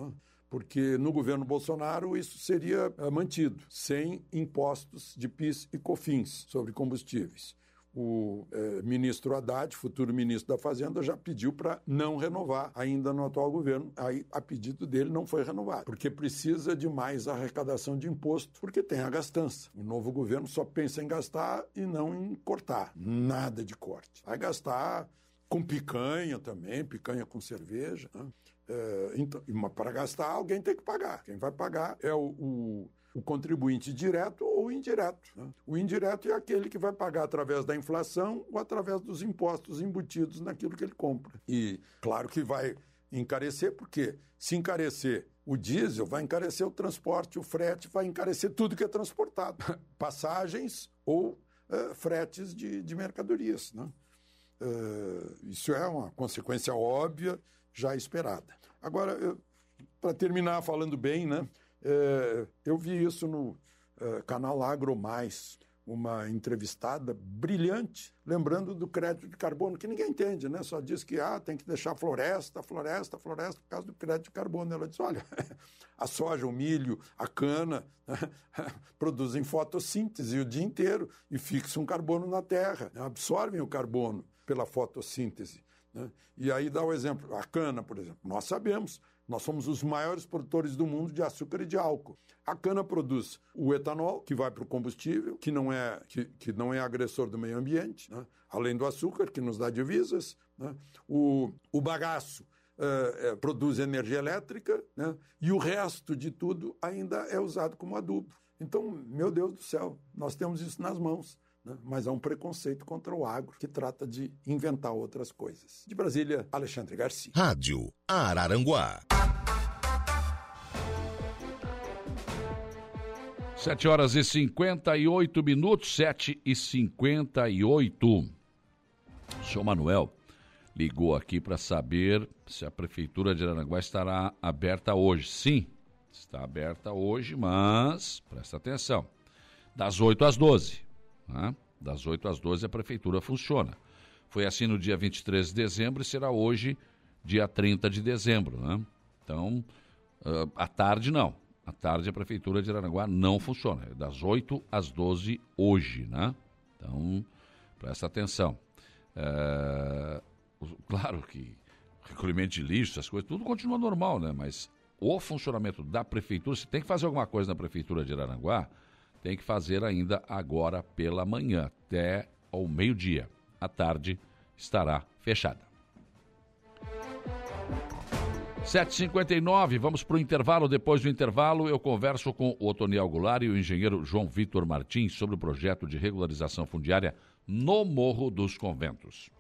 F: Porque no governo Bolsonaro isso seria eh, mantido, sem impostos de PIS e COFINS sobre combustíveis o é, ministro Haddad, futuro ministro da Fazenda, já pediu para não renovar ainda no atual governo. Aí, a pedido dele, não foi renovado, porque precisa de mais arrecadação de imposto, porque tem a gastança. O novo governo só pensa em gastar e não em cortar. Nada de corte. Vai gastar com picanha também, picanha com cerveja. Né? É, então, para gastar, alguém tem que pagar. Quem vai pagar é o, o o contribuinte direto ou indireto. Né? O indireto é aquele que vai pagar através da inflação ou através dos impostos embutidos naquilo que ele compra. E claro que vai encarecer, porque se encarecer o diesel, vai encarecer o transporte, o frete, vai encarecer tudo que é transportado. Passagens ou uh, fretes de, de mercadorias. Né? Uh, isso é uma consequência óbvia, já esperada. Agora, para terminar falando bem, né? É, eu vi isso no é, canal Agro Mais, uma entrevistada brilhante, lembrando do crédito de carbono, que ninguém entende, né? Só diz que ah, tem que deixar floresta, floresta, floresta por causa do crédito de carbono. Ela diz: olha, a soja, o milho, a cana produzem fotossíntese o dia inteiro e fixam carbono na terra, né? absorvem o carbono pela fotossíntese. Né? E aí dá o exemplo, a cana, por exemplo. Nós sabemos, nós somos os maiores produtores do mundo de açúcar e de álcool. A cana produz o etanol, que vai para o combustível, que não é, que, que não é agressor do meio ambiente, né? além do açúcar, que nos dá divisas. Né? O, o bagaço uh, produz energia elétrica, né? e o resto de tudo ainda é usado como adubo. Então, meu Deus do céu, nós temos isso nas mãos. Né? Mas há um preconceito contra o agro que trata de inventar outras coisas. De Brasília, Alexandre Garcia.
B: Rádio Araranguá.
A: Sete horas e cinquenta e oito minutos, sete e cinquenta e oito. O senhor Manuel ligou aqui para saber se a Prefeitura de Araranguá estará aberta hoje. Sim, está aberta hoje, mas presta atenção, das 8 às 12. Né? Das 8 às 12 a prefeitura funciona. Foi assim no dia 23 de dezembro e será hoje, dia 30 de dezembro. Né? Então, uh, à tarde não. À tarde a prefeitura de Aranaguá não funciona. É das 8 às 12 hoje. Né? Então, presta atenção. Uh, claro que recolhimento de lixo, essas coisas, tudo continua normal, né? Mas o funcionamento da prefeitura, se tem que fazer alguma coisa na prefeitura de Araranguá, tem que fazer ainda agora pela manhã, até ao meio-dia. À tarde estará fechada. 7h59, vamos para o intervalo. Depois do intervalo, eu converso com o Otoniel Goulart e o engenheiro João Vitor Martins sobre o projeto de regularização fundiária no Morro dos Conventos.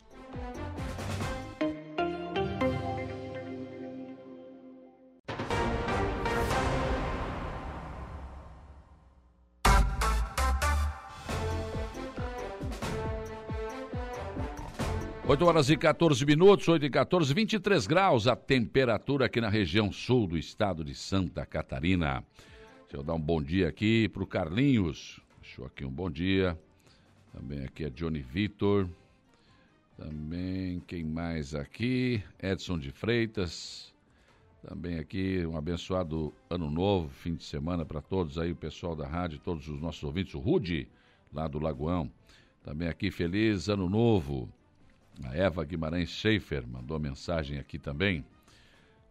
A: 8 horas e 14 minutos, 8 e 14, 23 graus a temperatura aqui na região sul do estado de Santa Catarina. Deixa eu dar um bom dia aqui para o Carlinhos. Deixou aqui um bom dia. Também aqui é Johnny Vitor. Também quem mais aqui? Edson de Freitas. Também aqui um abençoado ano novo, fim de semana para todos aí, o pessoal da rádio, todos os nossos ouvintes. O Rude, lá do Lagoão. Também aqui, feliz ano novo. A Eva Guimarães Schaefer mandou mensagem aqui também.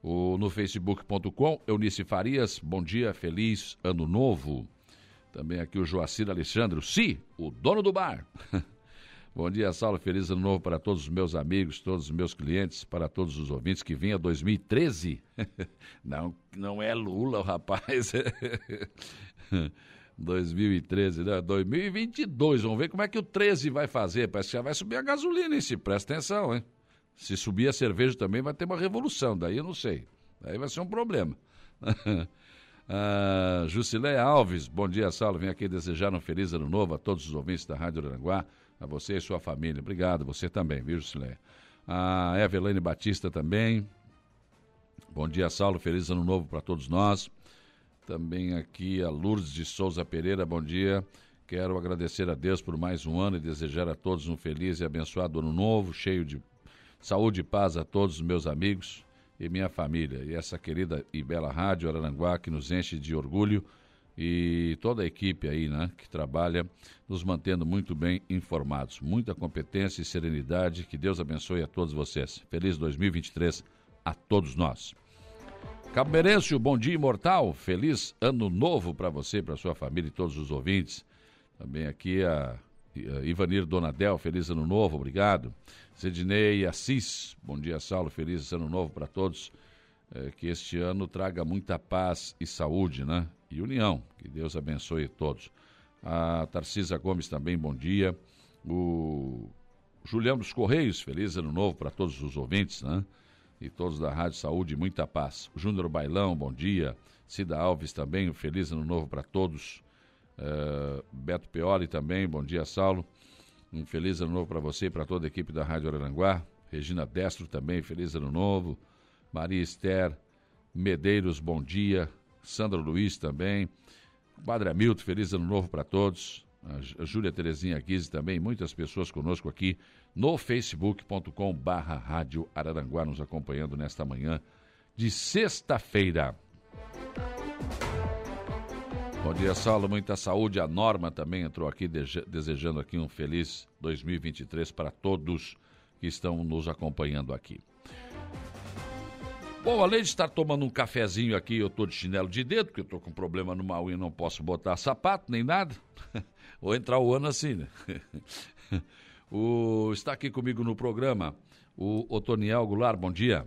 A: O, no facebook.com, Eunice Farias, bom dia, feliz ano novo. Também aqui o Joacir Alexandre, Si, o dono do bar. bom dia, Saulo, feliz ano novo para todos os meus amigos, todos os meus clientes, para todos os ouvintes que venha 2013. não, não é Lula, rapaz. 2013, né? 2022. Vamos ver como é que o 13 vai fazer. Parece que já vai subir a gasolina, hein? Se presta atenção, hein? Se subir a cerveja também vai ter uma revolução. Daí eu não sei. Daí vai ser um problema. ah, Jusilé Alves, bom dia, Saulo. Vem aqui desejar um feliz ano novo a todos os ouvintes da Rádio Aranguá, a você e sua família. Obrigado, você também, viu, Jusilé? A Evelane Batista também. Bom dia, Saulo. Feliz ano novo para todos nós. Também aqui a Lourdes de Souza Pereira, bom dia. Quero agradecer a Deus por mais um ano e desejar a todos um feliz e abençoado ano novo, cheio de saúde e paz a todos os meus amigos e minha família. E essa querida e bela rádio Araranguá que nos enche de orgulho e toda a equipe aí, né, que trabalha nos mantendo muito bem informados. Muita competência e serenidade. Que Deus abençoe a todos vocês. Feliz 2023 a todos nós. Cabo Merêncio, bom dia imortal, feliz ano novo para você, para sua família e todos os ouvintes. Também aqui a, Ivanir Donadel, feliz ano novo, obrigado. Zedinei Assis, bom dia Saulo, feliz ano novo para todos. é, que este ano traga muita paz e saúde, né? E união. Que Deus abençoe todos. A Tarcisa Gomes também, bom dia. O Juliano dos Correios, feliz ano novo para todos os ouvintes, né? E todos da Rádio Saúde, muita paz. Júnior Bailão, bom dia. Cida Alves também, um feliz ano novo para todos. Uh, Beto Peoli também, bom dia, Saulo. Um feliz ano novo para você e para toda a equipe da Rádio Araranguá. Regina Destro também, feliz ano novo. Maria Esther Medeiros, bom dia. Sandra Luiz também. Padre Hamilton, feliz ano novo para todos. A Júlia Terezinha Guise também, muitas pessoas conosco aqui no facebook.com barra Rádio Araranguá nos acompanhando nesta manhã de sexta-feira. Bom dia, Saulo. Muita saúde. A Norma também entrou aqui desejando aqui um feliz 2023 para todos que estão nos acompanhando aqui. Bom, além de estar tomando um cafezinho aqui, eu estou de chinelo de dedo, porque eu estou com problema no mal e não posso botar sapato nem nada. Vou entrar o ano assim, né? o, está aqui comigo no programa o Otoniel Goulart, bom dia.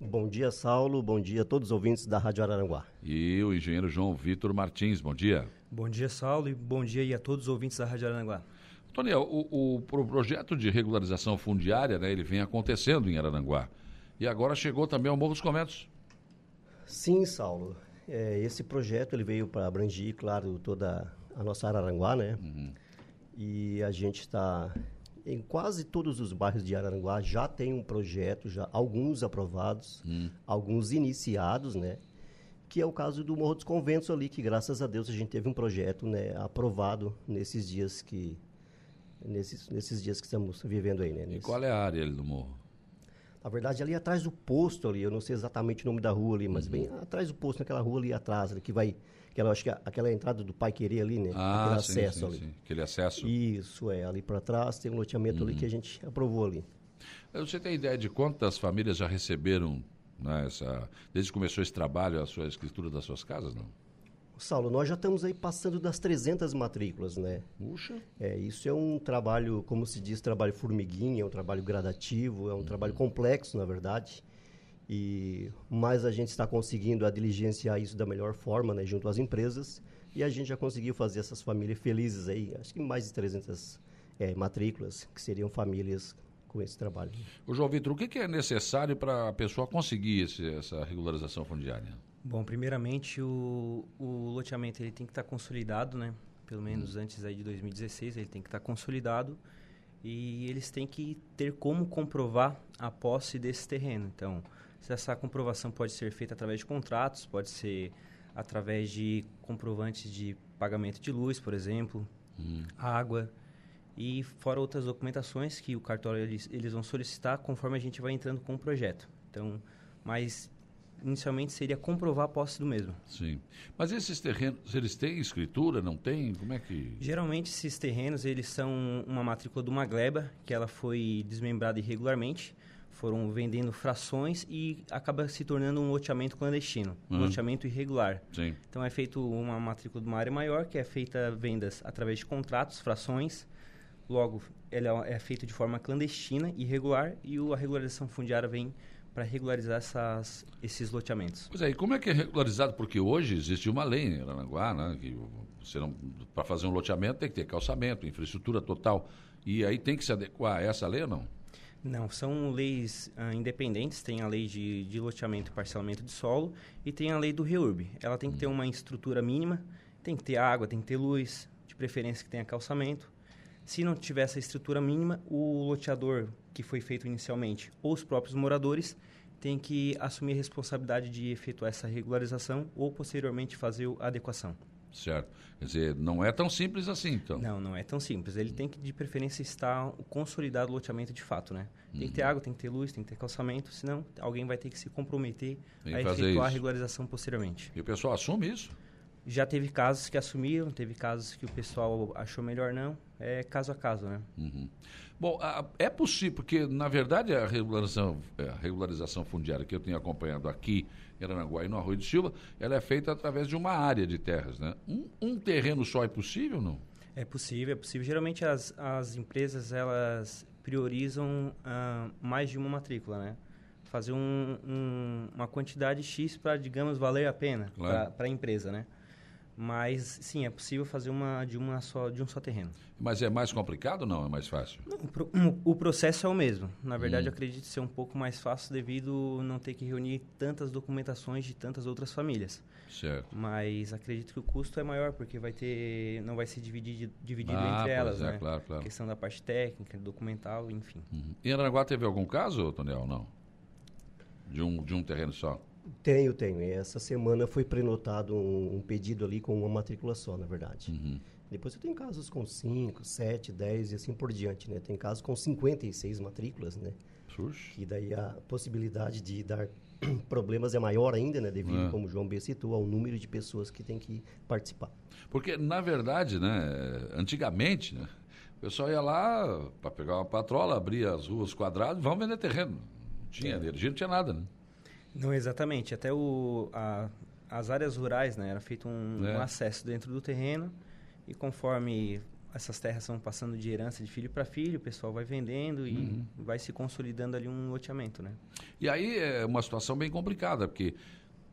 G: Bom dia, Saulo. Bom dia a todos os ouvintes da Rádio Araranguá.
A: E o engenheiro João Vitor Martins, bom dia.
H: Bom dia, Saulo, e bom dia a todos os ouvintes da Rádio Araranguá.
A: Toniel, o, o, o, projeto de regularização fundiária, né, ele vem acontecendo em Araranguá. E agora chegou também ao Morro dos Comentos.
G: Sim, Saulo. É, esse projeto ele veio para abranger, claro, toda a nossa Araranguá, né? Uhum. E a gente está em quase todos os bairros de Araranguá já tem um projeto, já alguns aprovados, hum. alguns iniciados, né? Que é o caso do Morro dos Conventos ali, que graças a Deus a gente teve um projeto, né, aprovado nesses dias que nesses, nesses dias que estamos vivendo aí, né?
A: Nesse... E qual é a área ali do morro?
G: Na verdade, ali atrás do posto ali, eu não sei exatamente o nome da rua ali, mas uhum. bem atrás do posto, naquela rua ali atrás, ali, que vai Aquela, acho que aquela entrada do Pai Querer ali, né?
A: Ah, Aquele sim, acesso sim, ali. Sim. Aquele acesso.
G: Isso, é. Ali para trás tem um loteamento uhum. ali que a gente aprovou ali.
A: Você tem ideia de quantas famílias já receberam, né, essa, desde que começou esse trabalho, a sua escritura das suas casas, não?
G: Saulo, nós já estamos aí passando das 300 matrículas, né?
A: Puxa.
G: É, isso é um trabalho, como se diz, trabalho formiguinha, é um trabalho gradativo, é um uhum. trabalho complexo, na verdade. E mais a gente está conseguindo a diligenciar isso da melhor forma, né, junto às empresas, e a gente já conseguiu fazer essas famílias felizes aí, acho que mais de 300 é, matrículas, que seriam famílias com esse trabalho.
A: O João Vitor, o que, que é necessário para a pessoa conseguir esse, essa regularização fundiária?
H: Bom, primeiramente o, o loteamento ele tem que estar tá consolidado, né? Pelo menos hum. antes aí de 2016 ele tem que estar tá consolidado e eles têm que ter como comprovar a posse desse terreno. Então, essa comprovação pode ser feita através de contratos, pode ser através de comprovantes de pagamento de luz, por exemplo, uhum. água e fora outras documentações que o cartório eles, eles vão solicitar conforme a gente vai entrando com o projeto. Então, mas inicialmente seria comprovar a posse do mesmo.
A: Sim. Mas esses terrenos, eles têm escritura, não têm? Como é que...
H: Geralmente esses terrenos, eles são uma matrícula de uma gleba, que ela foi desmembrada irregularmente foram vendendo frações e acaba se tornando um loteamento clandestino, um uhum. loteamento irregular.
A: Sim.
H: Então é feito uma matrícula de uma área maior, que é feita vendas através de contratos, frações. Logo, ela é feita de forma clandestina, irregular, e a regularização fundiária vem para regularizar essas, esses loteamentos.
A: Pois é, e como é que é regularizado? Porque hoje existe uma lei em Aranaguá, né, que para fazer um loteamento tem que ter calçamento, infraestrutura total. E aí tem que se adequar a essa lei ou não?
H: Não, são leis ah, independentes. Tem a lei de, de loteamento e parcelamento de solo e tem a lei do REURB. Ela tem que ter uma estrutura mínima, tem que ter água, tem que ter luz, de preferência que tenha calçamento. Se não tiver essa estrutura mínima, o loteador que foi feito inicialmente ou os próprios moradores têm que assumir a responsabilidade de efetuar essa regularização ou posteriormente fazer a adequação.
A: Certo. Quer dizer, não é tão simples assim, então.
H: Não, não é tão simples. Ele tem que, de preferência, estar o consolidado loteamento de fato, né? Tem uhum. que ter uhum. água, tem que ter luz, tem que ter calçamento, senão alguém vai ter que se comprometer tem a efetuar isso. a regularização posteriormente.
A: E o pessoal assume isso?
H: Já teve casos que assumiram, teve casos que o pessoal achou melhor não. É caso a caso, né?
A: Uhum. Bom, é possível, porque na verdade a regularização, é, a regularização fundiária que eu tenho acompanhado aqui em Aranaguá e no Arroio de Silva, ela é feita através de uma área de terras, né? Um, um terreno só é possível ou não?
H: É possível, é possível. Geralmente as, as empresas, elas priorizam uh, mais de uma matrícula, né? fazer um, um, uma quantidade X para, digamos, valer a pena
A: Claro.
H: para a empresa, né? Mas, sim, é possível fazer uma de, uma só, de um só terreno.
A: Mas é mais complicado ou não? É mais fácil?
H: O, pro- um- o processo é o mesmo. Na verdade,
A: Hum.
H: eu acredito ser um pouco mais fácil devido não ter que reunir tantas documentações de tantas outras famílias.
A: Certo.
H: Mas acredito que o custo é maior, porque vai ter, não vai ser dividido, dividido
A: Ah,
H: entre elas,
A: é,
H: né?
A: claro, claro.
H: questão da parte técnica, documental, enfim.
A: Uhum. Em Aranaguá teve algum caso, Toniel? Não? De um, de um terreno só?
G: Tenho, tenho. E Essa semana foi prenotado um, um pedido ali com uma matrícula só, na verdade.
A: Uhum.
G: Depois eu tenho casos com 5, 7, 10 e assim por diante, né? Tem casos com 56 matrículas, né?
A: Puxa.
G: Que daí a possibilidade de dar problemas é maior ainda, né? Devido,
A: É.
G: como o João B citou, ao número de pessoas que tem que participar.
A: Porque, na verdade, né, antigamente, né, o pessoal ia lá para pegar uma patrola, abria as ruas quadradas vamos vender terreno. Não tinha energia, não tinha nada, né?
H: Não, exatamente. Até o, a- as áreas rurais, né? Era feito um,
A: É.
H: um acesso dentro do terreno e conforme essas terras são passando de herança de filho para filho, o pessoal vai vendendo e
A: Uhum.
H: vai se consolidando ali um loteamento, né?
A: E aí é uma situação bem complicada, porque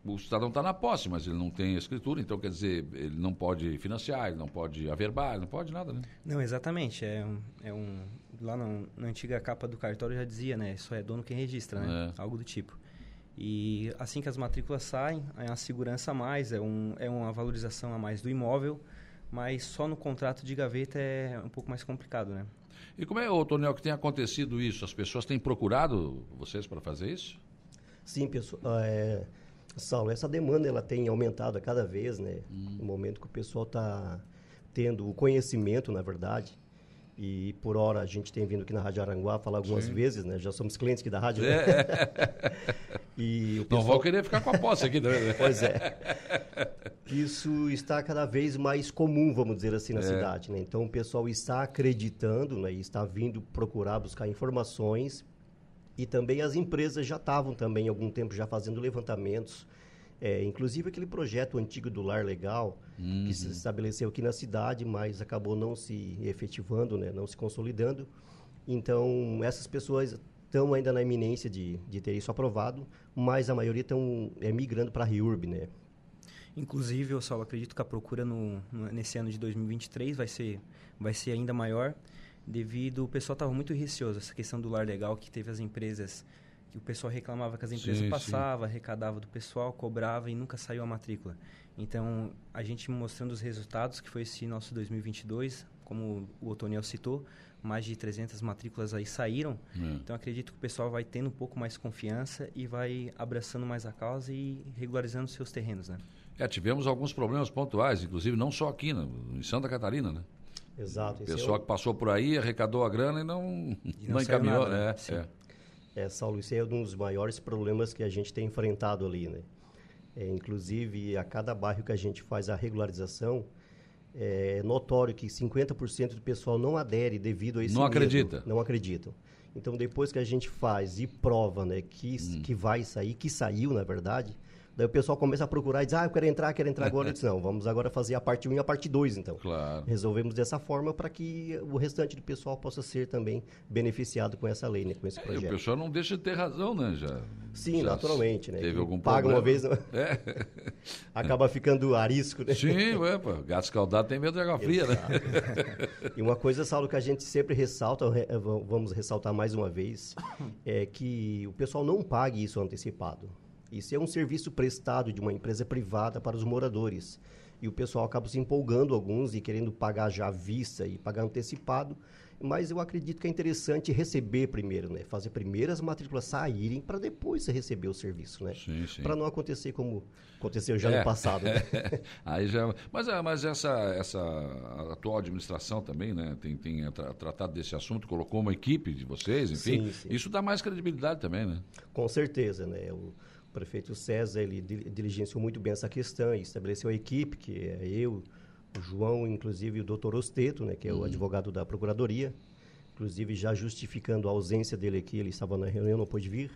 A: o cidadão está na posse, mas ele não tem escritura, então quer dizer, ele não pode financiar, ele não pode averbar, ele não pode nada, né?
H: Não, exatamente. É um, é um lá na, na antiga capa do cartório já dizia, né? Só é dono quem registra, né?
A: É.
H: Algo do tipo. E assim que as matrículas saem, é uma segurança a mais, é, um, é uma valorização a mais do imóvel, mas só no contrato de gaveta é um pouco mais complicado, né?
A: E como é, ô, Tonel, que tem acontecido isso? As pessoas têm procurado vocês para fazer isso?
G: Sim, pessoal. É, Saulo, essa demanda ela tem aumentado a cada vez, né?
A: Hum.
G: No momento que o pessoal está tendo o conhecimento, na verdade. E por hora a gente tem vindo aqui na Rádio Aranguá falar algumas
A: Sim.
G: vezes, né? Já somos clientes aqui da rádio. né? e o
A: Não
G: pessoal...
A: vão querer ficar com a posse aqui também, né?
G: Pois é. Isso está cada vez mais comum, vamos dizer assim, na
A: É.
G: cidade. Né? Então o pessoal está acreditando né? e está vindo procurar buscar informações. E também as empresas já estavam também há algum tempo já fazendo levantamentos. É, inclusive aquele projeto antigo do Lar Legal, que se estabeleceu aqui na cidade, mas acabou não se efetivando, né? não se consolidando. Então, essas pessoas estão ainda na iminência de, de ter isso aprovado, mas a maioria estão é, migrando para a RIURB, né?
H: Inclusive, eu só acredito que a procura no, no- nesse ano de 2023 vai ser, vai ser ainda maior, devido o pessoal estava muito receoso. Essa questão do lar legal, que teve as empresas, que o pessoal reclamava que as empresas
A: Sim, sim.
H: passavam, arrecadava do pessoal, cobrava e nunca saiu a matrícula. Então, a gente mostrando os resultados, que foi esse nosso 2022, como o Otoniel citou, mais de 300 matrículas aí saíram.
A: É.
H: Então, acredito que o pessoal vai tendo um pouco mais confiança e vai abraçando mais a causa e regularizando seus terrenos, né?
A: É, tivemos alguns problemas pontuais, inclusive não só aqui, né? em Santa Catarina, né?
G: Exato.
A: O
G: é
A: pessoal
G: o-
A: que passou por aí, arrecadou a grana e não,
H: não
A: não
H: saiu
A: encaminhou,
H: nada, né?
A: né?
H: Sim.
A: É.
G: É, Saulo, isso é um dos maiores problemas que a gente tem enfrentado ali, né? É, inclusive, a cada bairro que a gente faz a regularização, é notório que 50% do pessoal não adere devido a esse
A: Não
G: medo,
A: acredita.
G: Não acreditam. Então, depois que a gente faz e prova, né, que,
A: Hum.
G: que vai sair, que saiu, na verdade, daí o pessoal começa a procurar e diz, ah, eu quero entrar, quero entrar agora. Eu disse, não, vamos agora fazer a parte 1 e a parte 2, então.
A: Claro.
G: Resolvemos dessa forma para que o restante do pessoal possa ser também beneficiado com essa lei, né, com esse
A: E o
G: projeto.
A: pessoal não deixa de ter razão, né? Já,
G: Sim,
A: já
G: naturalmente, né?
A: Teve algum
G: paga
A: problema.
G: uma vez, não-
A: É.
G: acaba ficando arisco, né?
A: Sim, ué, pô, gato escaldado tem medo de água fria, né?
G: E uma coisa, Saulo, que a gente sempre ressalta, re- va- vamos ressaltar mais uma vez, é que o pessoal não pague isso antecipado. Isso é um serviço prestado de uma empresa privada para os moradores. E o pessoal acaba se empolgando alguns e querendo pagar já à vista e pagar antecipado. Mas eu acredito que é interessante receber primeiro, né? Fazer primeiro as matrículas saírem para depois você receber o serviço, né?
A: Sim, sim.
G: Para não acontecer como aconteceu já
A: É.
G: no passado, né?
A: Aí já, mas, ah, mas essa, essa atual administração também, né, tem, tem tra- tratado desse assunto, colocou uma equipe de vocês, enfim.
G: Sim, sim.
A: Isso dá mais credibilidade também, né?
G: Com certeza, né? O prefeito César, ele di- diligenciou muito bem essa questão e estabeleceu a equipe, que é eu, o João, inclusive o doutor Osteto, né? Que é o advogado da Procuradoria. Inclusive, já justificando a ausência dele aqui, ele estava na reunião, não pôde vir.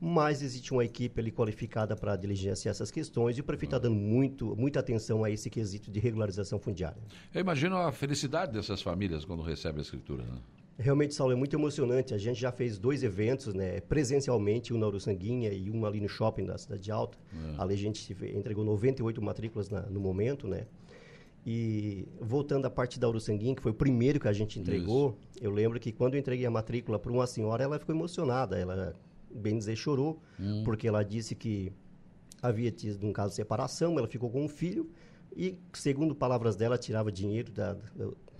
G: Mas existe uma equipe ali qualificada para diligenciar essas questões e o prefeito está dando muito, muita atenção a esse quesito de regularização fundiária.
A: Eu imagino a felicidade dessas famílias quando recebem a escritura, né?
G: Realmente, Saulo, é muito emocionante. A gente já fez dois eventos, né, presencialmente, um na Uruçanguinha e um ali no shopping da Cidade Alta.
A: É.
G: Ali a gente entregou 98 matrículas na- no momento, né? E voltando à parte da Uruçanguinha, que foi o primeiro que a gente entregou, eu lembro que quando eu entreguei a matrícula para uma senhora, ela ficou emocionada. Ela, bem dizer, chorou, porque ela disse que havia tido um caso de separação, ela ficou com um filho e, segundo palavras dela, tirava dinheiro da-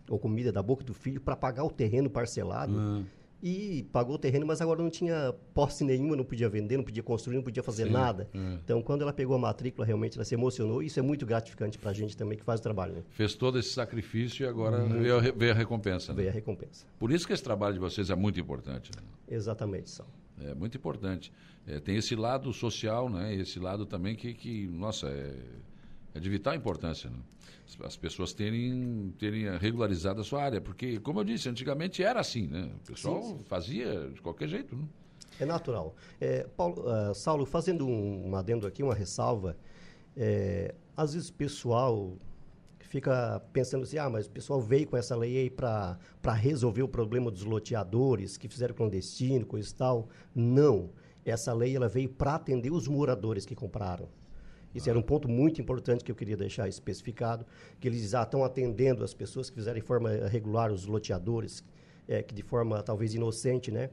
G: ou comida da boca do filho para pagar o terreno parcelado. E pagou o terreno, mas agora não tinha posse nenhuma, não podia vender, não podia construir, não podia fazer nada. Então, quando ela pegou a matrícula, realmente ela se emocionou. Isso é muito gratificante para a gente também que faz o trabalho, né?
A: Fez todo esse sacrifício e agora veio a, veio a recompensa. né?
G: Ver a recompensa.
A: Por isso que esse trabalho de vocês é muito importante. né?
G: Exatamente, Sal.
A: É muito importante. É, tem esse lado social, né? Esse lado também que, que nossa, é, é de vital importância. Né? As- As pessoas terem, terem regularizado a sua área. Porque, como eu disse, antigamente era assim, né? O pessoal fazia de qualquer jeito. Né?
G: É natural. É, Paulo, ah, Saulo, fazendo um, um adendo aqui, uma ressalva, é, às vezes o pessoal fica pensando assim, ah, mas o pessoal veio com essa lei aí para resolver o problema dos loteadores que fizeram clandestino, coisa e tal. Não. Essa lei ela veio para atender os moradores que compraram. Isso era um ponto muito importante que eu queria deixar especificado, que eles já estão atendendo as pessoas que fizeram de forma regular, os loteadores, é, que de forma talvez inocente, né?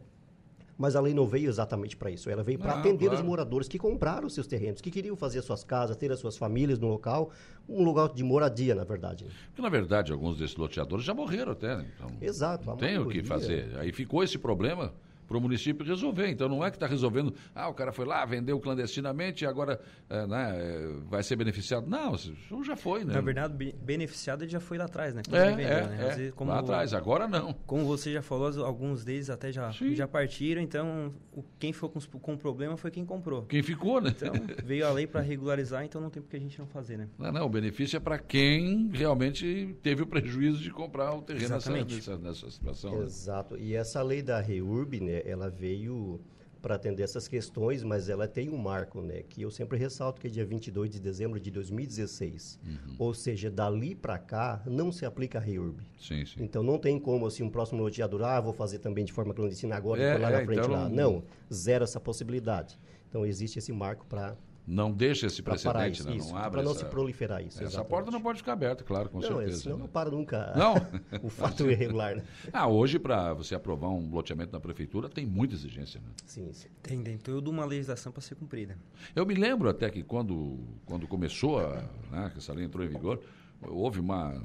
G: Mas a lei não veio exatamente para isso. Ela veio para
A: Não,
G: atender os
A: claro.
G: moradores que compraram os seus terrenos, que queriam fazer suas casas, ter as suas famílias no local, um lugar de moradia, na verdade. né?
A: Porque, na verdade, alguns desses loteadores já morreram até. né? Então,
G: Exato.
A: não tem o que fazer. Aí ficou esse problema para o município resolver. Então não é que está resolvendo, ah, o cara foi lá, vendeu clandestinamente e agora eh, né, eh, vai ser beneficiado. Não, isso já foi, né?
H: Na verdade, be- beneficiado ele já foi lá atrás, né? Quando
A: é,
H: ele vendeu,
A: é,
H: né?
A: é.
H: Vezes, como,
A: lá atrás, agora não.
H: como você já falou, alguns deles até já,
A: Sim.
H: já partiram, então quem ficou com, com problema foi quem comprou.
A: Quem ficou, né?
H: Então, veio a lei para regularizar, então não tem por que a gente não fazer, né?
A: Não, não, o benefício é para quem realmente teve o prejuízo de comprar o terreno nessa,
H: Exatamente.
A: nessa, nessa situação. né?
G: Exato. E essa lei da REURB, né, ela veio para atender essas questões, mas ela tem um marco, né, que eu sempre ressalto que é dia 22 de dezembro de 2016.
A: Uhum.
G: Ou seja, dali para cá não se aplica a REURB.
A: Sim, sim.
G: Então não tem como assim um próximo loteador, ah, vou fazer também de forma clandestina agora,
A: É,
G: lá
A: é,
G: na frente
A: então
G: lá.
A: Não,
G: zero essa possibilidade. Então existe esse marco para
A: Não deixa esse precedente,
G: isso,
A: né?
G: isso
A: não abre
G: para não
A: essa,
G: se proliferar isso.
A: essa
G: exatamente.
A: porta não pode ficar aberta, claro, com
G: não,
A: certeza.
G: senão
A: né?
G: não para nunca
A: Não.
G: o fato irregular, né?
A: Ah, hoje, para você aprovar um loteamento na prefeitura, tem muita exigência. Né?
G: Sim, sim.
H: Tem, tem toda uma legislação para ser cumprida.
A: Eu me lembro até que quando, quando começou, a, né, que essa lei entrou em vigor, houve uma,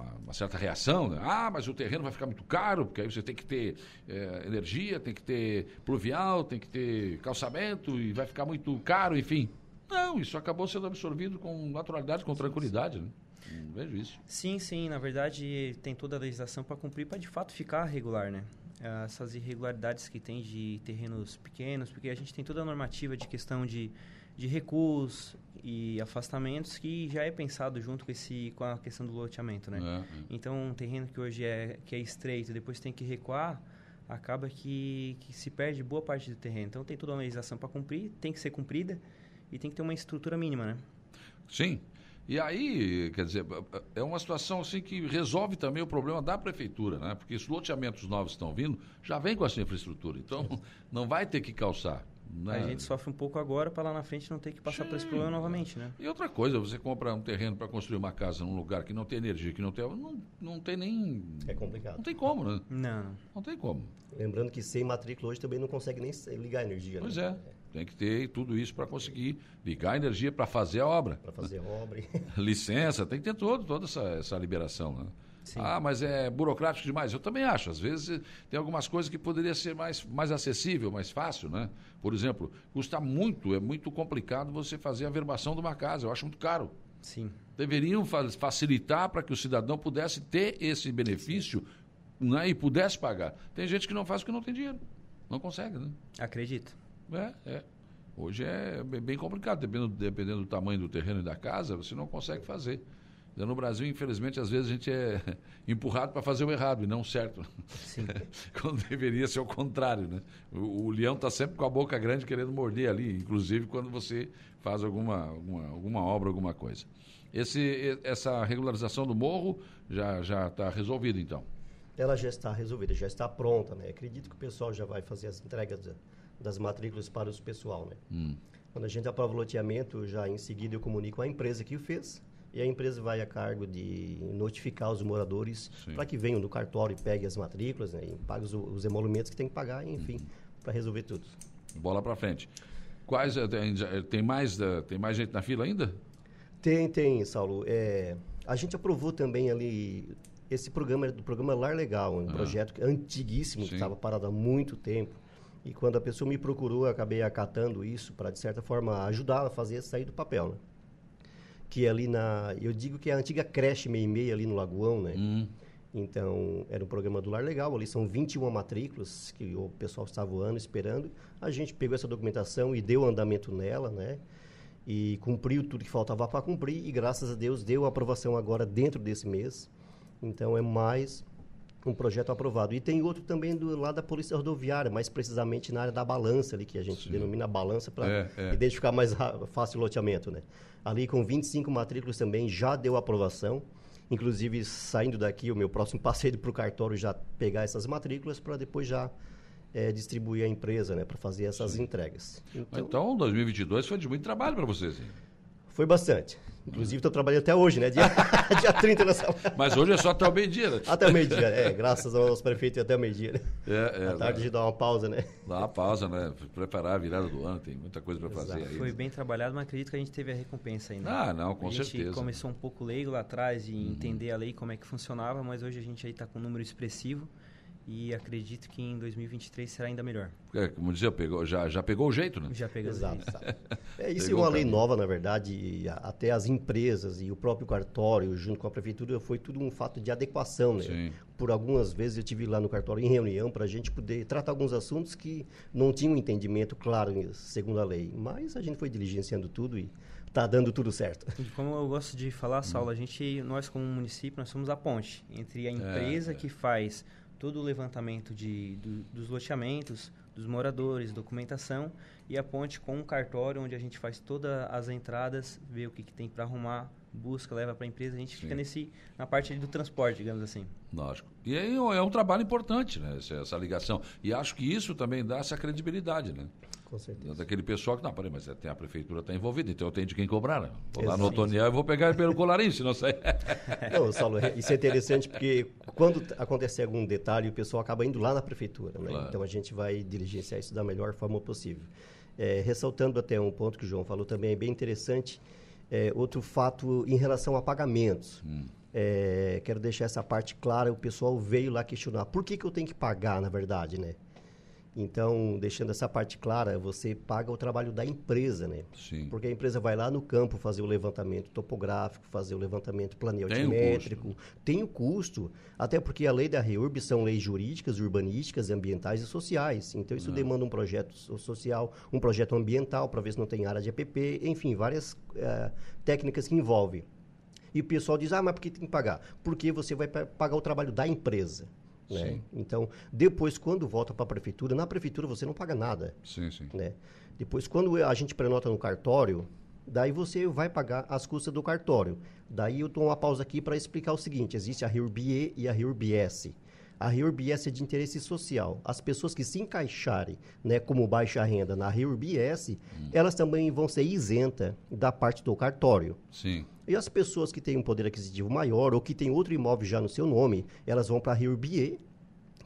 A: uma, uma certa reação. Né? Ah, mas o terreno vai ficar muito caro, porque aí você tem que ter eh, energia, tem que ter pluvial, tem que ter calçamento e vai ficar muito caro, enfim. Não, isso acabou sendo absorvido com naturalidade, com tranquilidade. Né? Não vejo isso.
H: Sim, sim, na verdade tem toda a legislação para cumprir para de fato ficar regular, né? Essas irregularidades que tem de terrenos pequenos, porque a gente tem toda a normativa de questão de, de recuos e afastamentos que já é pensado junto com, esse, com a questão do loteamento, né?
A: É, é.
H: Então, um terreno que hoje é, que é estreito, depois tem que recuar, acaba que, que se perde boa parte do terreno. Então, tem toda uma legislação para cumprir, tem que ser cumprida e tem que ter uma estrutura mínima, né?
A: Sim. E aí, quer dizer, é uma situação assim que resolve também o problema da prefeitura, né? Porque os loteamentos novos que estão vindo já vêm com essa infraestrutura. Então, não vai ter que calçar. Né?
H: A gente sofre um pouco agora para lá na frente não ter que passar por esse problema novamente, né?
A: E outra coisa, você compra um terreno para construir uma casa num lugar que não tem energia, que não tem. Não, não tem nem.
G: É complicado.
A: Não tem como, né?
H: Não, não.
A: Tem como.
G: Lembrando que sem matrícula hoje também não consegue nem ligar a energia.
A: Pois
G: né?
A: é. Tem que ter tudo isso para conseguir ligar a energia para fazer a obra.
G: Para fazer obra.
A: licença, tem que ter todo, toda essa, essa liberação, né? Ah, mas é burocrático demais. Eu também acho. Às vezes tem algumas coisas que poderia ser mais, mais acessível, mais fácil, né? Por exemplo, custa muito, é muito complicado você fazer a verbação de uma casa. Eu acho muito caro.
H: Sim.
A: Deveriam fa- facilitar para que o cidadão pudesse ter esse benefício né, e pudesse pagar. Tem gente que não faz porque não tem dinheiro. Não consegue, né?
H: Acredito.
A: É, é. Hoje é bem bem complicado, dependendo, dependendo do tamanho do terreno e da casa, você não consegue fazer. No Brasil, infelizmente, às vezes a gente é empurrado para fazer o errado e não o certo.
H: Sim.
A: quando deveria ser o contrário, né? O, o leão está sempre com a boca grande querendo morder ali, inclusive quando você faz alguma, alguma, alguma obra, alguma coisa. Esse, essa regularização do morro já já está resolvida, então.
G: Ela já está resolvida, já está pronta, né? Acredito que o pessoal já vai fazer as entregas da- das matrículas para o pessoal, né?
A: Hum.
G: Quando a gente aprova o loteamento, já em seguida eu comunico a empresa que o fez e a empresa vai a cargo de notificar os moradores para que venham no cartório e peguem as matrículas, né? E paguem os, os emolumentos que tem que pagar, enfim,
A: Uhum.
G: para resolver tudo.
A: Bola pra frente. Quais, eh, tem, já- tem mais, eh, tem mais gente na fila ainda?
G: Tem, tem, Saulo. É, a gente aprovou também ali esse programa do programa Lar Legal, um projeto que- antiguíssimo que
A: Sim.
G: estava parado há muito tempo. E quando a pessoa me procurou, eu acabei acatando isso para de certa forma ajudar a fazer sair do papel, né? Que é ali na, eu digo que é a antiga creche meia e meia ali no Lagoão, né?
A: Hum.
G: Então, era um programa do Lar Legal, ali são 21 matrículas que o pessoal estava voando, esperando. A gente pegou essa documentação e deu andamento nela, né? E cumpriu tudo que faltava para cumprir e, graças a Deus, deu aprovação agora dentro desse mês. Então, é mais um projeto aprovado. E tem outro também do lado da Polícia Rodoviária, mais precisamente na área da balança ali, que a gente denomina balança para
A: É, é.
G: identificar mais fácil o loteamento, né? Ali com 25 matrículas também já deu aprovação. Inclusive, saindo daqui, o meu próximo passeio para o cartório já pegar essas matrículas para depois já eh, distribuir à empresa, né? Para fazer essas entregas. Então,
A: Então, 2022 foi de muito trabalho para vocês. hein?
G: foi bastante. Inclusive, estou trabalhando até hoje, né? Dia, dia 30 nessa...
A: Mas hoje é só até o meio-dia, né?
G: Até o meio-dia, é. Graças ao nosso prefeito, até o meio-dia, né?
A: É, é,
G: à tarde
A: dá-
G: de dar uma pausa, né?
A: Dá uma pausa, né? Preparar a virada do ano, tem muita coisa para fazer aí.
H: Foi bem trabalhado, mas acredito que a gente teve a recompensa ainda.
A: Ah, não, com
H: a gente
A: certeza. Uhum.
H: começou um pouco leigo lá atrás de entender a lei, como é que funcionava, mas hoje a gente aí está com um número expressivo e acredito que em 2023 será ainda melhor.
A: É, como dizia, pegou, já, já pegou o jeito, né?
H: Já pegamos
G: Exato.
H: isso.
G: exato. É, isso é
A: Pegou
G: uma
A: o
G: lei
A: caminho.
G: nova, na verdade, e a- até as empresas e o próprio cartório, junto com a prefeitura, foi tudo um fato de adequação, né?
A: Sim.
G: Por algumas vezes eu tive lá no cartório em reunião para a gente poder tratar alguns assuntos que não tinham um entendimento claro segundo a lei, mas a gente foi diligenciando tudo e está dando tudo certo.
H: Como eu gosto de falar, Saulo, a gente, nós como município, nós somos a ponte entre a empresa
A: é.
H: que faz todo o levantamento de, do- dos loteamentos, dos moradores, documentação, e a ponte com o cartório, onde a gente faz todas as entradas, vê o que, que tem para arrumar, busca, leva para a empresa, a gente
A: Sim.
H: fica nesse, na parte do transporte, digamos assim.
A: Lógico. E aí é um trabalho importante, né? Essa, essa ligação. E acho que isso também dá essa credibilidade, né?
G: Com certeza.
A: Daquele pessoal que, não, peraí, mas tem a prefeitura está envolvida, então eu tenho de quem cobrar, né? Vou lá no. Otoniel e vou pegar ele pelo colarinho, se não sai.
G: Não, Saulo, isso é interessante porque quando acontecer algum detalhe, o pessoal acaba indo lá na prefeitura, né?
A: Claro.
G: Então a gente vai diligenciar isso da melhor forma possível. É, ressaltando até um ponto que o João falou também, é bem interessante, é, outro fato em relação a pagamentos. É, quero deixar essa parte clara, o pessoal veio lá questionar, por que, que eu tenho que pagar, na verdade, né? Então, deixando essa parte clara, você paga o trabalho da empresa, né?
A: Sim.
G: Porque a empresa vai lá no campo fazer o levantamento topográfico, fazer o levantamento
A: Tem o
G: planeoaltimétrico, tem o custo, até porque a lei da REURB são leis jurídicas, urbanísticas, ambientais e sociais. Então, isso demanda um projeto so- social, um projeto ambiental, para ver se não tem área de EPP, enfim, várias eh, técnicas que envolvem. E o pessoal diz, ah, mas por que tem que pagar? Porque você vai pa- pagar o trabalho da empresa. Né? Então, depois, quando volta para a prefeitura, na prefeitura você não paga nada
A: Sim, sim.
G: né? Depois, quando a gente prenota no cartório, daí você vai pagar as custas do cartório. Daí eu dou uma pausa aqui para explicar o seguinte: existe a RIURBE e a RIURBS. A RIURBS é de interesse social. As pessoas que se encaixarem né, como baixa renda na RIURBS, elas também vão ser isentas da parte do cartório.
A: Sim.
G: E as pessoas que têm um poder aquisitivo maior ou que têm outro imóvel já no seu nome, elas vão para a RIURBE,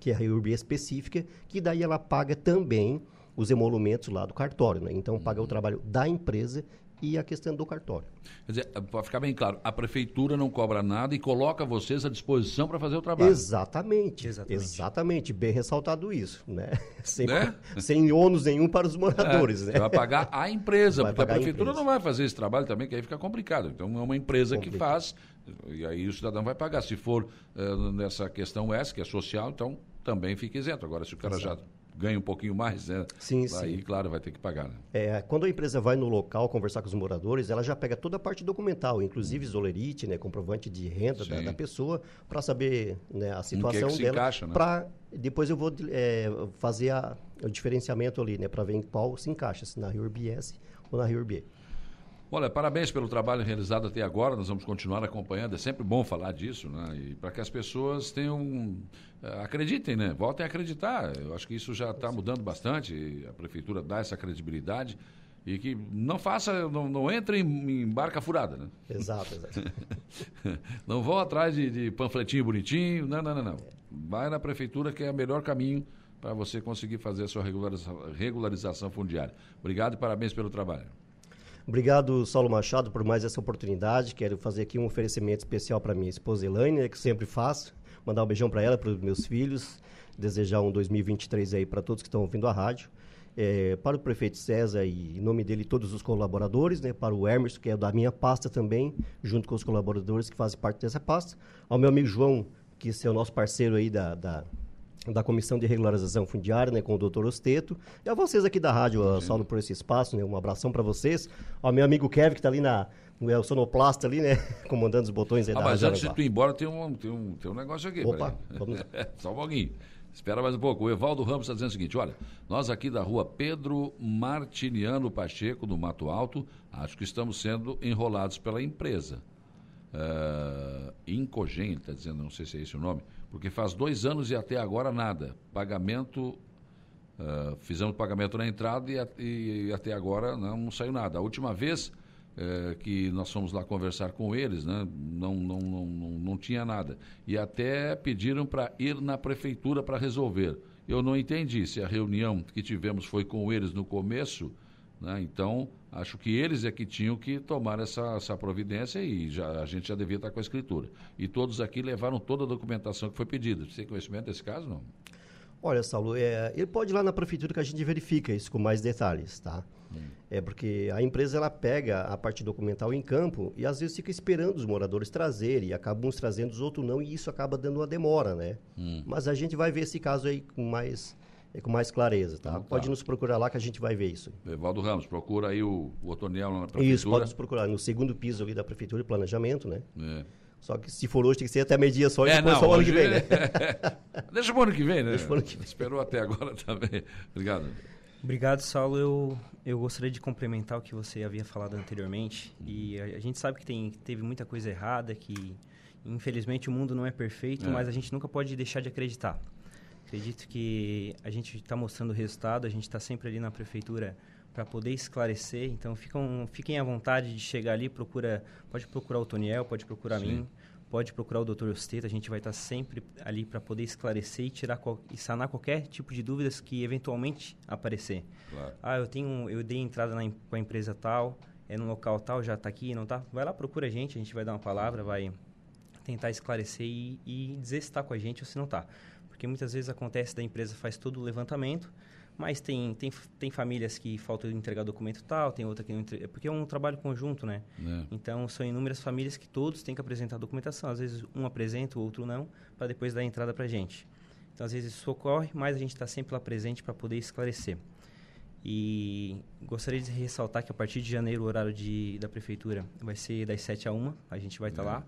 G: que é a RIURBE específica, que daí ela paga também os emolumentos lá do cartório. Né? Então, paga o trabalho da empresa e a questão do cartório.
A: Quer dizer, para ficar bem claro, a prefeitura não cobra nada e coloca vocês à disposição para fazer o trabalho.
G: Exatamente,
H: Exatamente.
G: exatamente. Bem ressaltado isso, né? Sem,
A: Né?
G: sem ônus nenhum para os moradores,
A: É,
G: né?
A: Você vai pagar a empresa,
G: Vai
A: porque a
G: a
A: prefeitura
G: empresa.
A: não vai fazer esse trabalho também, que aí fica complicado. Então é uma empresa que faz, e aí o cidadão vai pagar. Se for eh, nessa questão S, que é social, então também fica isento. Agora, se o cara já ganha um pouquinho mais, né?
G: Sim,
A: aí,
G: sim.
A: claro, vai ter que pagar. Né?
G: É, quando a empresa vai no local conversar com os moradores, ela já pega toda a parte documental, inclusive zolerite, né, comprovante de renda da, da pessoa, para saber né, a
A: que
G: situação
A: que se
G: dela.
A: encaixa, né?
G: Pra, depois eu vou é, fazer a- o diferenciamento ali, né, para ver em qual se encaixa, se na RIURBS ou na RIURB.
A: Olha, parabéns pelo trabalho realizado até agora, nós vamos continuar acompanhando, é sempre bom falar disso, né? E para que as pessoas tenham. eh, acreditem, né? Voltem a acreditar. Eu acho que isso já está mudando bastante, a prefeitura dá essa credibilidade e que não faça, não, não entre em, em barca furada, né?
G: Exato, exato.
A: não vão atrás de, de panfletinho bonitinho, não, não, não, não. Vai na prefeitura que é o melhor caminho para você conseguir fazer a sua regularização fundiária. Obrigado e parabéns pelo trabalho.
G: Obrigado, Saulo Machado, por mais essa oportunidade. Quero fazer aqui um oferecimento especial para minha esposa Elaine, né, que sempre faço. Mandar um beijão para ela, para os meus filhos. Desejar um 2023 aí para todos que estão ouvindo a rádio. É, para o prefeito César e em nome dele todos os colaboradores, né, para o Emerson, que é da minha pasta também, junto com os colaboradores que fazem parte dessa pasta, ao meu amigo João, que é o nosso parceiro aí da, da, da Comissão de Regularização Fundiária, né, com o doutor Osteto, e a vocês aqui da rádio, a Saulo, por esse espaço, né, um abração para vocês, ao meu amigo Kevin, que está ali na, é o sonoplasta ali, né, comandando os botões aí
A: Ah,
G: da
A: mas antes de tu ir embora, tem um, tem um, tem um negócio aqui.
G: Opa, vamos.
A: Só um pouquinho. Espera mais um pouco. O Evaldo Ramos está dizendo o seguinte: olha, nós aqui da rua Pedro Martiniano Pacheco, no Mato Alto, acho que estamos sendo enrolados pela empresa. Uh, Incogen, ele está dizendo, não sei se é esse o nome, porque faz dois anos e até agora nada. Pagamento. Uh, fizemos pagamento na entrada e, e até agora não, não saiu nada. A última vez eh, que nós fomos lá conversar com eles, né, não, não, não, não, não tinha nada. E até pediram para ir na prefeitura para resolver. Eu não entendi se a reunião que tivemos foi com eles no começo, né, então acho que eles é que tinham que tomar essa, essa providência e já, a gente já devia estar com a escritura. E todos aqui levaram toda a documentação que foi pedida. Você tem conhecimento desse caso, não?
G: Olha, Saulo, é, ele pode ir lá na prefeitura que a gente verifica isso com mais detalhes, tá? É porque a empresa ela pega a parte documental em campo e às vezes fica esperando os moradores trazerem, e acabam uns trazendo, os outros não, e isso acaba dando uma demora, né? Mas a gente vai ver esse caso aí com mais, é, com mais clareza, tá?
A: Então tá.
G: Pode nos procurar lá que a gente vai ver isso.
A: Evaldo Ramos, procura aí o, o Otoniel na prefeitura.
G: Isso, pode nos procurar no segundo piso ali da prefeitura de planejamento, né?
A: É.
G: Só que se for hoje tem que ser até meio-dia só e
A: É,
G: depois
A: não,
G: só o ano que vem, né?
A: Deixa o ano que vem, né?
G: Deixa pro ano que vem.
A: Esperou até agora também. Obrigado.
H: Obrigado, Saulo. Eu, eu gostaria de complementar o que você havia falado anteriormente. E a, a gente sabe que tem, teve muita coisa errada, que infelizmente o mundo não é perfeito,
A: É.
H: mas a gente nunca pode deixar de acreditar. Acredito que a gente está mostrando o resultado, a gente está sempre ali na prefeitura para poder esclarecer. Então ficam, fiquem à vontade de chegar ali, procura, pode procurar o Toniel, pode procurar
A: Sim.
H: mim, pode procurar o Dr. Osteta, a gente vai estar sempre ali para poder esclarecer e tirar e sanar qualquer tipo de dúvidas que eventualmente aparecer.
A: Claro.
H: Ah, eu tenho, eu dei entrada na, com a empresa tal, é no local tal, já está aqui, não tá? Vai lá, procura a gente, a gente vai dar uma palavra, vai tentar esclarecer e, e dizer se está com a gente ou se não está. Porque muitas vezes acontece da empresa faz todo o levantamento, mas tem, tem, tem famílias que faltam entregar documento tal, tem outra que não entrega, porque é um trabalho conjunto, né?
A: É.
H: Então, são inúmeras famílias que todos têm que apresentar documentação. Às vezes, um apresenta, o outro não, para depois dar entrada para a gente. Então, às vezes, isso ocorre, mas a gente está sempre lá presente para poder esclarecer. E gostaria de ressaltar que a partir de janeiro o horário de, da prefeitura vai ser das 7 a 1, a gente vai estar
A: É.
H: lá.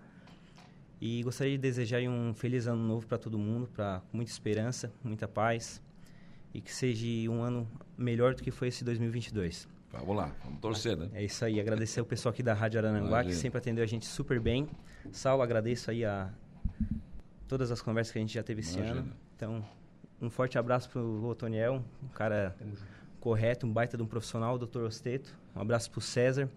H: E gostaria de desejar um feliz ano novo para todo mundo, para muita esperança, muita paz e que seja um ano melhor do que foi esse 2022.
A: Vamos lá, vamos torcer, né?
H: É isso aí, agradecer o pessoal aqui da Rádio Arananguá, que sempre atendeu a gente super bem. Saulo, agradeço aí a todas as conversas que a gente já teve esse
A: Imagina.
H: ano. Então, um forte abraço pro Otoniel, um cara correto, um baita de um profissional, o Dr. Osteto. Um abraço pro César,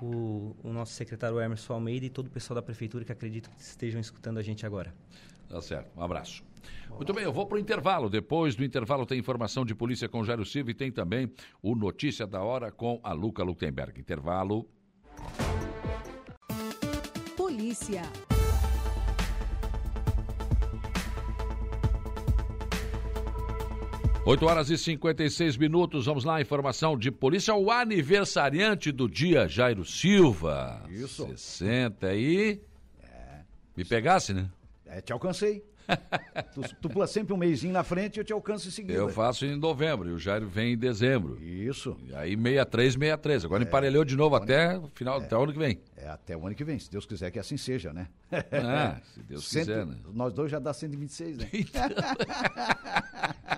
H: o, o nosso secretário Emerson Almeida e todo o pessoal da prefeitura que acredito que estejam escutando a gente agora.
A: Tá certo, um abraço. Muito bem, eu vou para o intervalo. Depois do intervalo tem informação de polícia com Jairo Silva e tem também o Notícia da Hora com a Luca Lutemberg. Intervalo.
E: Polícia.
A: Oito horas e 56 minutos, vamos lá, informação de polícia. O aniversariante do dia, Jairo Silva.
C: Isso.
A: 60 aí. Me pegasse, né?
C: É, te alcancei. tu, tu pula sempre um mêsinho na frente e eu te alcanço em seguida.
A: Eu faço em novembro e o Jairo vem em dezembro.
C: Isso.
A: E aí 63, 63. Agora emparelhou de novo até o final, até o ano que vem.
C: É até o ano que vem, se Deus quiser que assim seja, né?
A: Ah, se Deus
C: Cento-
A: quiser, né?
C: Nós dois já dá 126, né?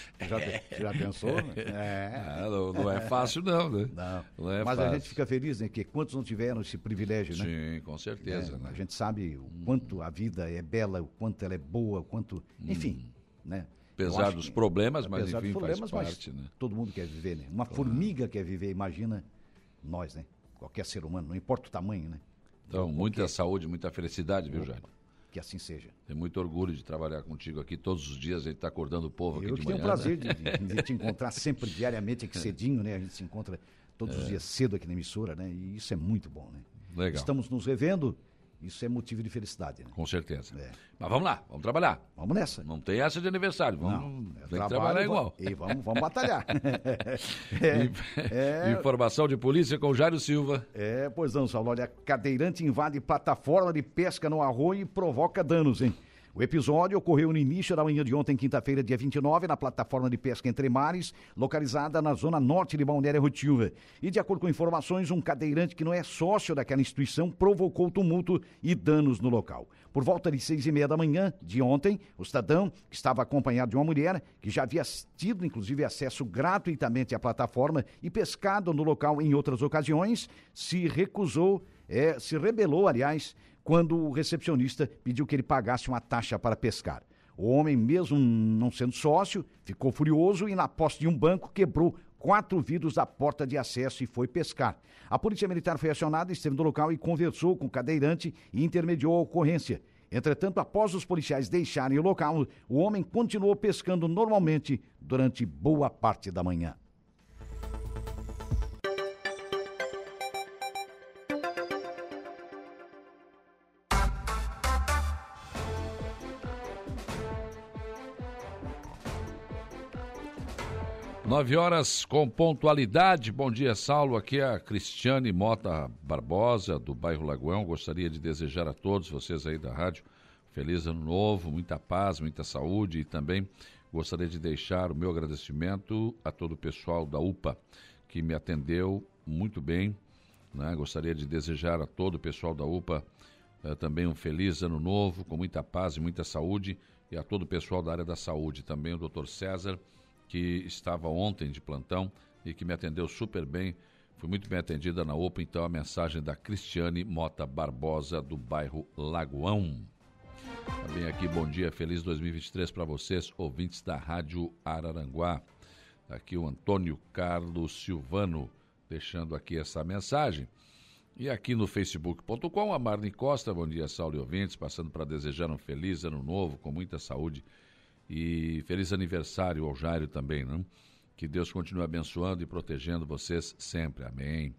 C: já, já pensou? É.
A: Ah, não, não é fácil não, né?
C: Não.
A: Não é
C: Mas a
A: fácil.
C: gente fica feliz, né? Que quantos não tiveram esse privilégio, né?
A: Sim, com certeza,
C: É,
A: né?
C: A gente sabe o quanto a vida é bela, o quanto ela é boa, o quanto. Enfim, né?
A: Apesar dos problemas, mas
C: apesar
A: enfim,
C: dos
A: faz
C: problemas, mas
A: parte, né?
C: Todo mundo quer viver, né? Uma formiga quer viver, imagina nós, né? Qualquer ser humano, não importa o tamanho, né?
A: Então, muita saúde, muita felicidade, viu, Jair?
C: Que assim seja.
A: Tenho muito orgulho de trabalhar contigo aqui. Todos os dias a gente está acordando o povo aqui
C: Eu
A: de
C: que tenho
A: manhã.
C: o prazer
A: né?
C: de, de- de te encontrar sempre, diariamente, aqui cedinho, né? A gente se encontra todos
A: É.
C: os dias cedo aqui na emissora, né? E isso é muito bom, né?
A: Legal.
C: Estamos nos revendo, isso é motivo de felicidade, né?
A: Com certeza.
C: É.
A: Mas vamos lá, vamos trabalhar.
C: Vamos nessa.
A: Não tem essa de aniversário. Vamos,
C: Não, é trabalho
A: trabalhar igual.
C: E vamos, vamos batalhar. é, é,
A: Informação de polícia com Jairo Silva.
C: é, pois não, Saulo. Olha, cadeirante invade plataforma de pesca no arroio e provoca danos, hein? O episódio ocorreu no início da manhã de ontem, quinta-feira, dia 29, na plataforma de pesca Entre Mares, localizada na zona norte de Balneário Rotilva. E, de acordo com informações, um cadeirante que não é sócio daquela instituição provocou tumulto e danos no local. Por volta de seis e meia da manhã de ontem, o cidadão, que estava acompanhado de uma mulher, que já havia tido, inclusive, acesso gratuitamente à plataforma e pescado no local em outras ocasiões, se recusou, é, se rebelou, aliás, quando o recepcionista pediu que ele pagasse uma taxa para pescar. O homem, mesmo não sendo sócio, ficou furioso e, na posse de um banco, quebrou quatro vidros da porta de acesso e foi pescar. A polícia militar foi acionada, esteve no local e conversou com o cadeirante e intermediou a ocorrência. Entretanto, após os policiais deixarem o local, o homem continuou pescando normalmente durante boa parte da manhã.
A: Nove horas com pontualidade. Bom dia, Saulo. Aqui é a Cristiane Mota Barbosa, do bairro Lagoão. Gostaria de desejar a todos vocês aí da rádio feliz ano novo, muita paz, muita saúde e também gostaria de deixar o meu agradecimento a todo o pessoal da UPA que me atendeu muito bem. Né? Gostaria de desejar a todo o pessoal da UPA eh, também um feliz ano novo, com muita paz e muita saúde, e a todo o pessoal da área da saúde, também o doutor César, que estava ontem de plantão e que me atendeu super bem. Fui muito bem atendida na UPA, então a mensagem da Cristiane Mota Barbosa, do bairro Lagoão. Também aqui, bom dia, feliz 2023 para vocês, ouvintes da Rádio Araranguá. Aqui o Antônio Carlos Silvano, deixando aqui essa mensagem. E aqui no facebook.com, a Marne Costa, bom dia, Saulo e ouvintes, passando para desejar um feliz ano novo, com muita saúde e feliz aniversário ao Jairo também, né? Que Deus continue abençoando e protegendo vocês sempre, amém.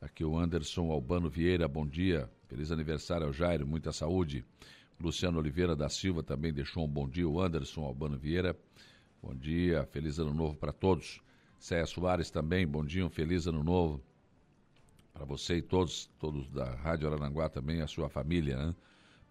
A: Aqui o Anderson Albano Vieira, bom dia, feliz aniversário ao Jairo, muita saúde. Luciano Oliveira da Silva também deixou um bom dia, o Anderson Albano Vieira, bom dia, feliz ano novo para todos. Céia Soares também, bom dia, um feliz ano novo para você e todos, todos da Rádio Arananguá também, a sua família, né?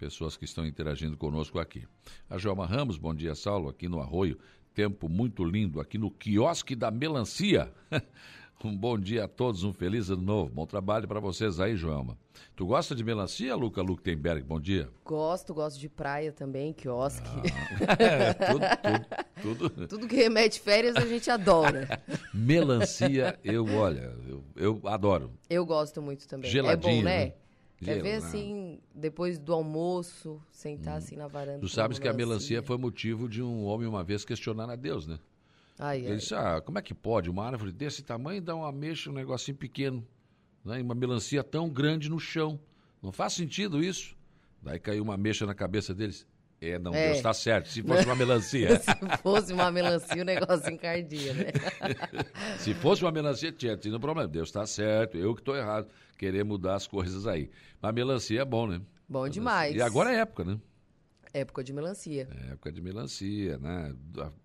A: Pessoas que estão interagindo conosco aqui. A Joelma Ramos, bom dia, Saulo, aqui no Arroio. Tempo muito lindo aqui no quiosque da melancia. um bom dia a todos, um feliz ano novo. Bom trabalho para vocês aí, Joelma. Tu gosta de melancia, Luca Luktenberg? Bom dia.
I: Gosto, gosto de praia também, quiosque.
A: É, tudo, tudo, tudo.
I: Tudo que remete férias a gente adora.
A: Melancia, eu, olha, eu, eu adoro.
I: Eu gosto muito também.
A: Geladinho,
I: é bom, né?
A: né?
I: Quer ver
A: Gelado.
I: assim, depois do almoço, sentar assim na varanda.
A: Tu sabes que a melancia foi motivo de um homem uma vez questionar a Deus, né?
I: Ai,
A: Ele
I: ai.
A: disse, ah, como é que pode uma árvore desse tamanho dar uma ameixa, um negocinho pequeno, né? E uma melancia tão grande no chão. Não faz sentido isso. Daí caiu uma ameixa na cabeça deles. É, não,
I: É.
A: Deus está certo. Se fosse uma melancia.
I: Se fosse uma melancia, o negócio encardia, né?
A: Se fosse uma melancia, tinha tido um problema. Deus está certo, eu que estou errado. Querer mudar as coisas aí. Mas melancia é bom, né?
I: Bom demais.
A: E agora é época, né?
I: Época de melancia.
A: É época de melancia, né?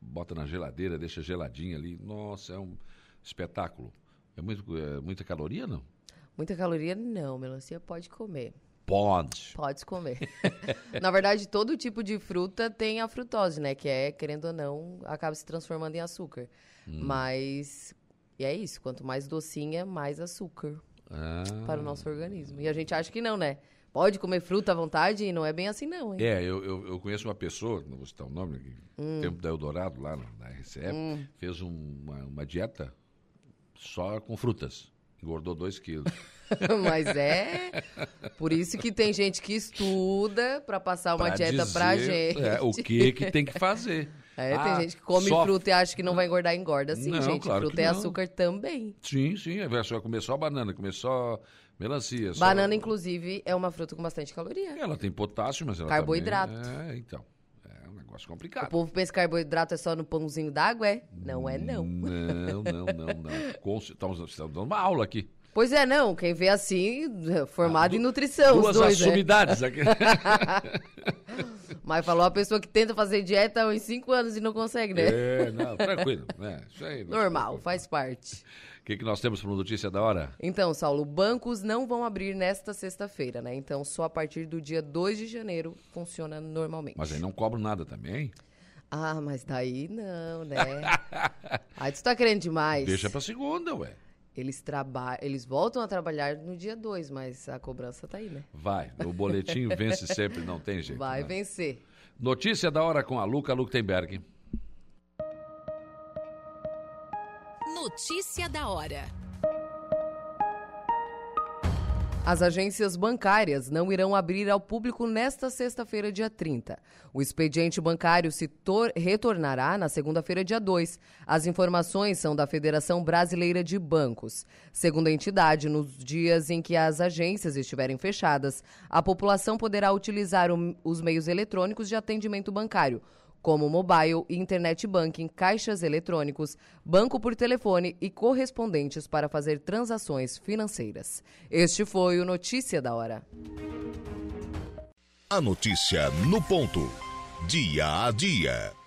A: Bota na geladeira, deixa geladinha ali. Nossa, é um espetáculo. É, muito, é muita caloria, não?
I: Muita caloria, não. Melancia pode comer.
A: Pode.
I: Pode comer. Na verdade, todo tipo de fruta tem a frutose, né? Que é, querendo ou não, acaba se transformando em açúcar.
A: Hum.
I: Mas. E é isso. Quanto mais docinha, mais açúcar
A: Ah,
I: para o nosso organismo. E a gente acha que não, né? pode comer fruta à vontade e não é bem assim não, hein?
A: É, eu, eu, eu conheço uma pessoa, não vou citar o nome aqui, no tempo da Eldorado, lá na, RCE, fez um- uma, uma dieta só com frutas. Engordou dois quilos.
I: Mas é por isso que tem gente que estuda pra passar uma
A: Pra
I: dieta pra
A: dizer,
I: gente.
A: é, o que que tem que fazer.
I: É,
A: Ah,
I: tem gente que come
A: só-
I: fruta e acha que não vai engordar, engorda. Sim,
A: Não,
I: gente,
A: claro
I: fruta é açúcar também.
A: Sim, sim, é só comer só banana, comer só melancia. só-
I: Banana, inclusive, é uma fruta com bastante caloria.
A: Ela tem potássio, mas ela
I: Carboidrato.
A: também... É, então. É um negócio
I: O
A: complicado.
I: povo pensa que carboidrato é só no pãozinho d'água, é? Não é, não.
A: Não, não, não, não. Estamos dando uma aula aqui.
I: Pois é, não. Quem vê assim, formado em nutrição,
A: Duas
I: dois, né?
A: sumidades aqui.
I: Mas falou a pessoa que tenta fazer dieta há uns 5 anos e não consegue, né?
A: É, não, tranquilo. né? Isso aí.
I: Normal, faz parte.
A: O que, que nós temos para notícia da hora?
I: Então, Saulo, bancos não vão abrir nesta sexta-feira, né? Então, só a partir do dia 2 de janeiro funciona normalmente.
A: Mas aí não cobro nada também.
I: Ah, mas daí não, né? aí tu tá querendo demais.
A: Deixa pra segunda, ué.
I: Eles, traba... Eles voltam a trabalhar no dia 2, mas a cobrança tá aí, né?
A: Vai. O boletim vence sempre, não tem jeito.
I: Vai
A: né?
I: vencer.
A: Notícia da hora com a Luca Luktenberg.
E: Notícia da hora.
I: As agências bancárias não irão abrir ao público nesta sexta-feira, dia 30. O expediente bancário se tor- retornará na segunda-feira, dia 2. As informações são da Federação Brasileira de Bancos. Segundo a entidade, nos dias em que as agências estiverem fechadas, a população poderá utilizar os meios eletrônicos de atendimento bancário, como mobile internet banking, caixas eletrônicos, banco por telefone e correspondentes para fazer transações financeiras. Este foi o Notícia da Hora.
B: A notícia no ponto. Dia a dia.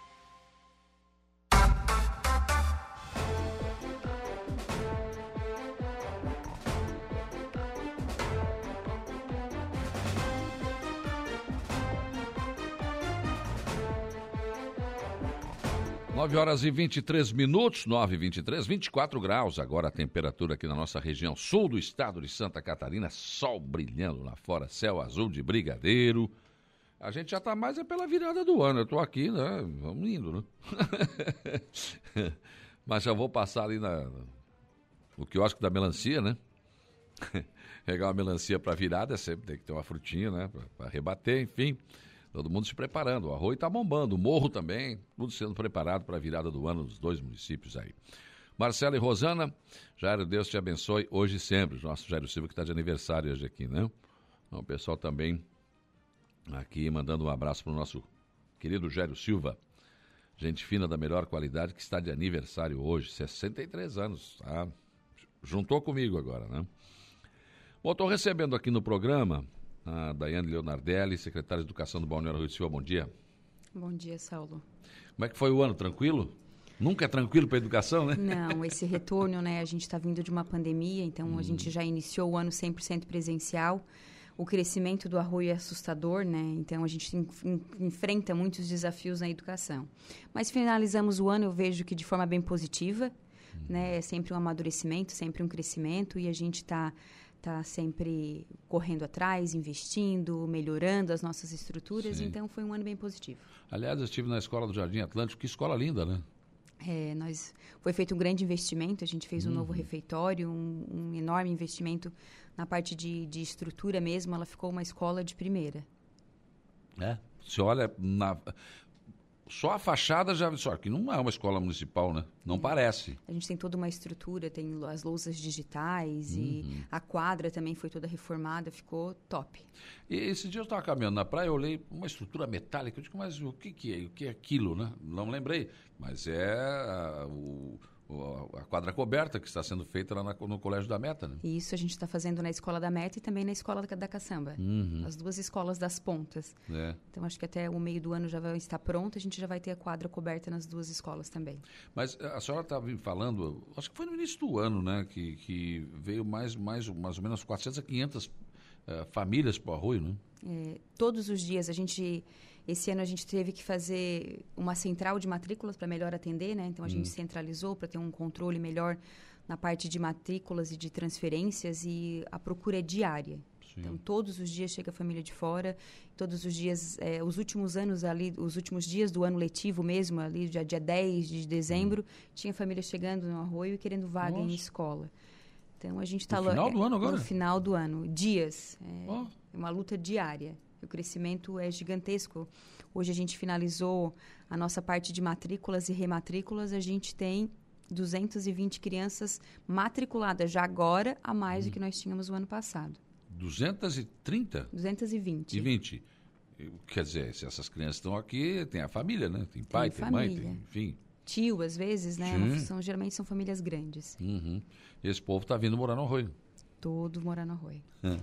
A: Nove horas e 23 minutos, 9 e 23, 24 graus agora a temperatura aqui na nossa região sul do estado de Santa Catarina, sol brilhando lá fora, céu azul de brigadeiro. A gente já tá mais é pela virada do ano, eu tô aqui, né? Vamos indo, né? Mas já vou passar ali na, no quiosque da melancia, né? Pegar uma melancia para virada, sempre tem que ter uma frutinha, né? Para rebater, enfim. Todo mundo se preparando. O arroz está bombando, o morro também, tudo sendo preparado para a virada do ano dos dois municípios aí. Marcelo e Rosana, Jairo, Deus te abençoe hoje e sempre. Nosso Jairo Silva que está de aniversário hoje aqui, né? Então, o pessoal também aqui mandando um abraço para o nosso querido Jairo Silva. Gente fina da melhor qualidade que está de aniversário hoje, 63 anos, tá? Juntou comigo agora, né? Bom, estou recebendo aqui no programa a Daiane Leonardelli, secretária de Educação do Balneário Rio de Silva. Bom dia.
J: Bom dia, Saulo.
A: Como é que foi o ano? Tranquilo? Nunca é tranquilo para a educação, né?
J: Não, esse retorno, né? A gente está vindo de uma pandemia, então a gente já iniciou o ano 100% presencial. O crescimento do arroio é assustador, né? Então a gente en- en- enfrenta muitos desafios na educação. Mas finalizamos o ano, eu vejo que de forma bem positiva, né? É sempre um amadurecimento, sempre um crescimento e a gente está tá sempre correndo atrás, investindo, melhorando as nossas estruturas.
A: Sim.
J: Então foi um ano bem positivo.
A: Aliás, eu estive na escola do Jardim Atlântico. Que escola linda, né?
J: É, nós foi feito um grande investimento. A gente fez um
A: Uhum.
J: novo refeitório, um, um enorme investimento na parte de, de estrutura mesmo. Ela ficou uma escola de primeira.
A: É. Você olha na... Só a fachada já... Só que não é uma escola municipal, né? Não parece.
J: A gente tem toda uma estrutura, tem as lousas digitais
A: Uhum.
J: e a quadra também foi toda reformada, ficou top.
A: E esse dia eu estava caminhando na praia, eu olhei uma estrutura metálica. Eu digo, mas o que, que é? O que é aquilo, né? Não lembrei. Mas é a, o- a quadra coberta que está sendo feita lá na- no Colégio da Meta, né?
J: E isso a gente está fazendo na escola da Meta e também na escola da, Caçamba.
A: Uhum.
J: As duas escolas das pontas.
A: É.
J: Então acho que até o meio do ano já vai estar pronto, a gente já vai ter a quadra coberta nas duas escolas também.
A: Mas a senhora estava me falando, acho que foi no início do ano, né? Que, que veio mais, mais, mais ou menos 400 a 500 eh, famílias para o Arroio, né?
J: É, todos os dias a gente esse ano a gente teve que fazer uma central de matrículas para melhor atender, né? Então a gente centralizou para ter um controle melhor na parte de matrículas e de transferências e a procura é diária. Então, todos os dias chega família de fora, todos os dias, eh, os últimos anos ali, os últimos dias do ano letivo mesmo, ali dia, dia 10 de dezembro, tinha família chegando no Arroio e querendo vaga em
A: Nossa.
J: escola. Então, a gente está...
A: No final do ano agora?
J: No final do ano. Dias. É, é uma luta diária. O crescimento é gigantesco. Hoje a gente finalizou a nossa parte de matrículas e rematrículas. A gente tem 220 crianças matriculadas já agora, a mais
A: Hum.
J: do que nós tínhamos o ano passado.
A: 230
J: 220.
A: e 20. Quer dizer, se essas crianças estão aqui, tem a família, né? Tem pai, tem,
J: Tem
A: mãe, tem, enfim.
J: Tio, às vezes, né? São, geralmente são famílias grandes.
A: Uhum. Esse povo está vindo morar no Arroio.
J: Todo morar no Arroio.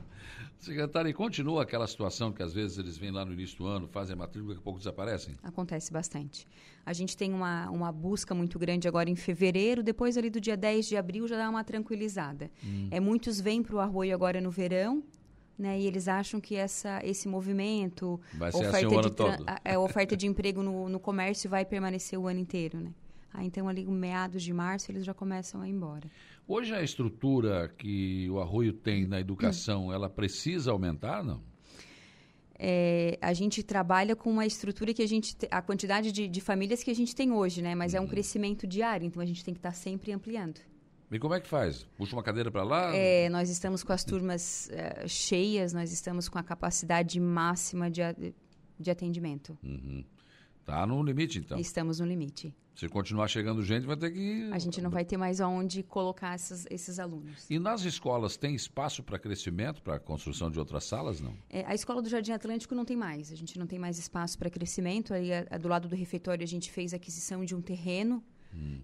A: Secretário, e continua aquela situação que às vezes eles vêm lá no início do ano, fazem a matrícula e daqui a pouco desaparecem?
J: Acontece bastante. A gente tem uma, uma busca muito grande agora em fevereiro, depois ali do dia 10 de abril já dá uma tranquilizada.
A: Hum.
J: É, muitos vêm para o Arroio agora no verão, né? E eles acham que essa, esse movimento,
A: Vai ser
J: oferta,
A: assim o ano
J: de,
A: todo.
J: a- é, oferta de emprego no, no comércio vai permanecer o ano inteiro, né? Ah, então ali, meados de março, eles já começam a ir embora.
A: Hoje a estrutura que o Arroio tem na educação, ela precisa aumentar, não?
J: É, a gente trabalha com uma estrutura que a gente te- a quantidade de, de famílias que a gente tem hoje, né? Mas é
A: Uhum.
J: um crescimento diário, então a gente tem que estar sempre ampliando.
A: E como é que faz? Puxa uma cadeira para lá?
J: É, nós estamos com as turmas eh, cheias, nós estamos com a capacidade máxima de, de atendimento.
A: Uhum. Tá no limite, então.
J: Estamos no limite.
A: Se continuar chegando gente, vai ter que...
J: A gente não vai ter mais aonde colocar essas- esses alunos.
A: E nas escolas tem espaço para crescimento, para construção de outras salas, não?
J: É, a escola do Jardim Atlântico não tem mais. A gente não tem mais espaço para crescimento. Aí, a- a do lado do refeitório, a gente fez a aquisição de um terreno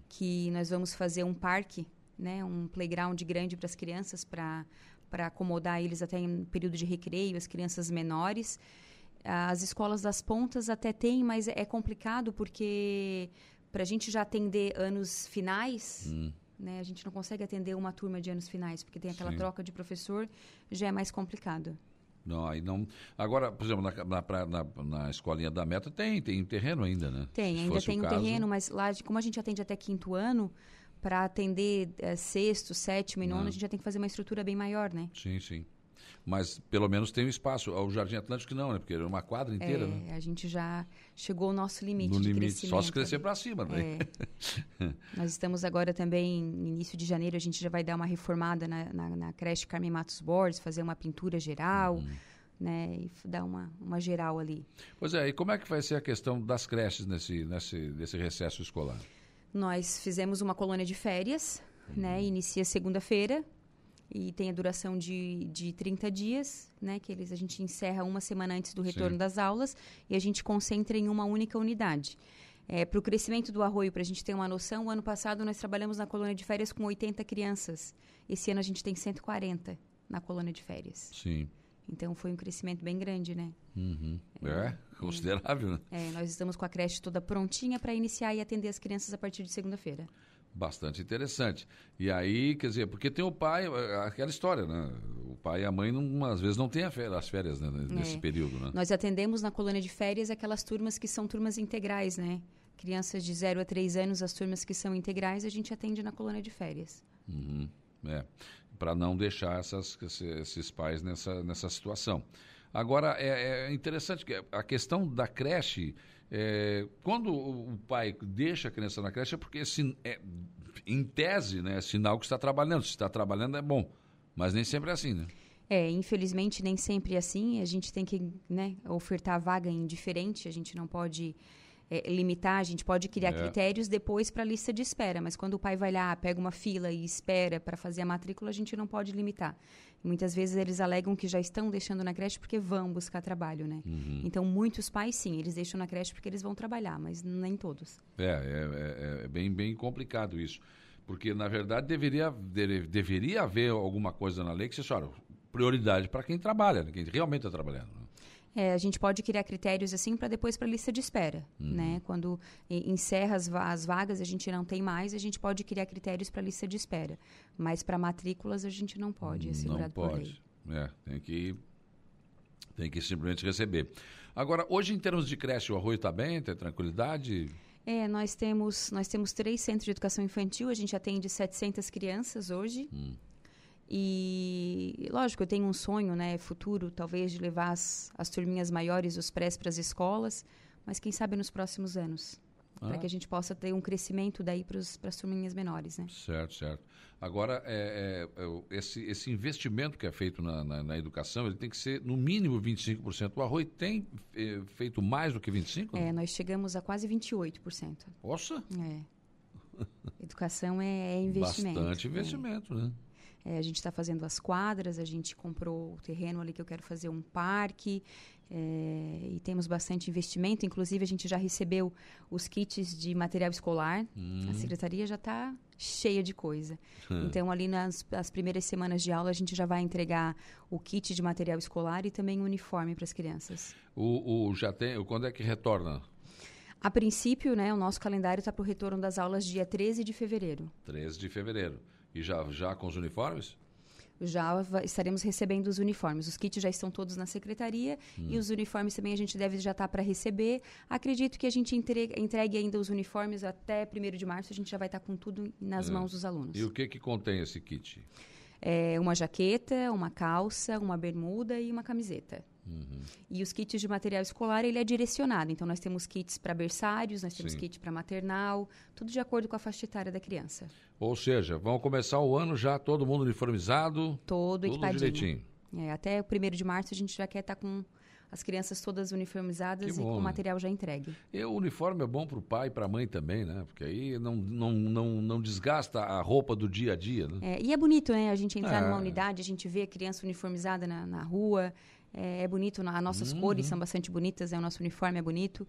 J: que nós vamos fazer um parque, né, um playground grande para as crianças, para para acomodar eles até em período de recreio, as crianças menores. As escolas das pontas até tem, mas é complicado porque para a gente já atender anos finais,
A: Hum.
J: né, a gente não consegue atender uma turma de anos finais, porque tem aquela
A: Sim.
J: troca de professor, já é mais complicado.
A: Não, aí não. Agora, por exemplo, na, na, na, na escolinha da Meta tem, tem terreno ainda, né?
J: Tem,
A: Se
J: ainda tem um
A: caso-
J: terreno, mas lá, de- como a gente atende até quinto ano, para atender eh, sexto, sétimo e nono,
A: Não.
J: a gente já tem que fazer uma estrutura bem maior, né?
A: Sim, sim. Mas pelo menos tem um espaço. O Jardim Atlântico não, né? Porque é uma quadra inteira,
J: É,
A: né?
J: A gente já chegou ao nosso limite
A: No
J: de
A: limite.
J: crescimento.
A: Só se crescer para cima, né?
J: É. Nós estamos agora também, no início de janeiro, a gente já vai dar uma reformada na, na, na creche Carmen Matos Borges, fazer uma pintura geral,
A: Uhum.
J: né? E dar uma, uma geral ali.
A: Pois é, e como é que vai ser a questão das creches nesse, nesse, nesse recesso escolar?
J: Nós fizemos uma colônia de férias, né?
A: Uhum.
J: Inicia segunda-feira e tem a duração de, de 30 dias, né? Que eles, a gente encerra uma semana antes do retorno
A: Sim.
J: das aulas e a gente concentra em uma única unidade. para o crescimento do arroio, para a gente ter uma noção, o ano passado nós trabalhamos na colônia de férias com 80 crianças. Esse ano a gente tem 140 na colônia de férias.
A: Sim.
J: Então foi um crescimento bem grande, né?
A: Uhum. É, considerável, né?
J: É, nós estamos com a creche toda prontinha para iniciar e atender as crianças a partir de segunda-feira.
A: Bastante interessante. E aí, quer dizer, porque tem o pai, é, aquela história, né? O pai e a mãe, não, às vezes, não têm as férias né, nesse
J: É.
A: período, né?
J: Nós atendemos na colônia de férias aquelas turmas que são turmas integrais, né? Crianças de 0 a 3 anos, as turmas que são integrais, a gente atende na colônia de férias.
A: Uhum, é, para não deixar essas, esse- esses pais nessa, nessa situação. Agora, é, é interessante que a questão da creche, é, quando o pai deixa a criança na creche, é porque, sin- é, em tese, né, é sinal que está trabalhando. Se está trabalhando, é bom. Mas nem sempre é assim, né?
J: É, infelizmente nem sempre é assim. A gente tem que né, ofertar vaga em diferente. A gente não pode é, limitar. A gente pode criar
A: É.
J: critérios depois para a lista de espera. Mas quando o pai vai lá, pega uma fila e espera para fazer a matrícula, a gente não pode limitar. Muitas vezes eles alegam que já estão deixando na creche porque vão buscar trabalho, né?
A: Uhum.
J: Então muitos pais sim, eles deixam na creche porque eles vão trabalhar, mas nem todos.
A: É, é, é- é bem, bem complicado isso. Porque, na verdade, deveria, deve- deveria haver alguma coisa na lei que se olha, prioridade para quem trabalha, né, quem realmente está trabalhando. né?
J: É, a gente pode criar critérios assim para depois para a lista de espera,
A: Uhum.
J: né? Quando encerra as, as vagas, a gente não tem mais, a gente pode criar critérios para a lista de espera. Mas para matrículas a gente não pode, é
A: Não
J: segurado
A: pode. É, tem que, tem que simplesmente receber. Agora, hoje, em termos de creche, o arroio está bem? Tem tranquilidade?
J: É, nós temos nós temos três centros de educação infantil, a gente atende 700 crianças hoje.
A: Hum.
J: E, lógico, eu tenho um sonho, né, futuro, talvez, de levar as, as turminhas maiores, os prés para as escolas, mas quem sabe nos próximos anos.
A: Ah.
J: Para que a gente possa ter um crescimento daí para as turminhas menores, né?
A: Certo, certo. Agora, é, é, é, esse, esse investimento que é feito na, na, na educação, ele tem que ser no mínimo 25%. O Arroio tem eh, feito mais do que 25%?
J: É, nós chegamos a quase 28%.
A: Nossa,
J: É. Educação é, é investimento.
A: bastante
J: é.
A: investimento, né?
J: É, a gente está fazendo as quadras, a gente comprou o terreno ali que eu quero fazer um parque é, e temos bastante investimento. Inclusive, a gente já recebeu os kits de material escolar.
A: Hum.
J: A secretaria já está cheia de coisa. Então, ali nas as primeiras semanas de aula, a gente já vai entregar o kit de material escolar e também o uniforme para as crianças.
A: O, o, já tem, quando é que retorna?
J: A princípio, né, o nosso calendário está para o retorno das aulas dia 13 de fevereiro.
A: 13 de fevereiro. E já, já com os uniformes?
J: já estaremos recebendo os uniformes. Os kits já estão todos na secretaria e os uniformes também a gente deve já estar para receber. Acredito que a gente entregue, entregue ainda os uniformes até 1 de março, a gente já vai estar com tudo nas mãos dos alunos.
A: E o que que contém esse kit?
J: É uma jaqueta, uma calça, uma bermuda e uma camiseta. E os kits de material escolar, ele é direcionado. Então, nós temos kits para berçários, nós temos
A: Sim.
J: kit para maternal, tudo de acordo com a faixa etária da criança.
A: Ou seja, vão começar o ano já todo mundo uniformizado,
J: Todo
A: tudo
J: equipadinho.
A: direitinho.
J: É, até o 1 de março a gente já quer estar com as crianças todas uniformizadas e com o material já entregue.
A: E o uniforme é bom para o pai e para a mãe também, né? Porque aí não, não, não, não desgasta a roupa do dia a dia, né?
J: É, e é bonito, né? A gente entrar
A: É.
J: numa unidade, a gente vê a criança uniformizada na, na rua. É, é bonito, as nossas
A: Uhum.
J: cores são bastante bonitas, é, o nosso uniforme é bonito.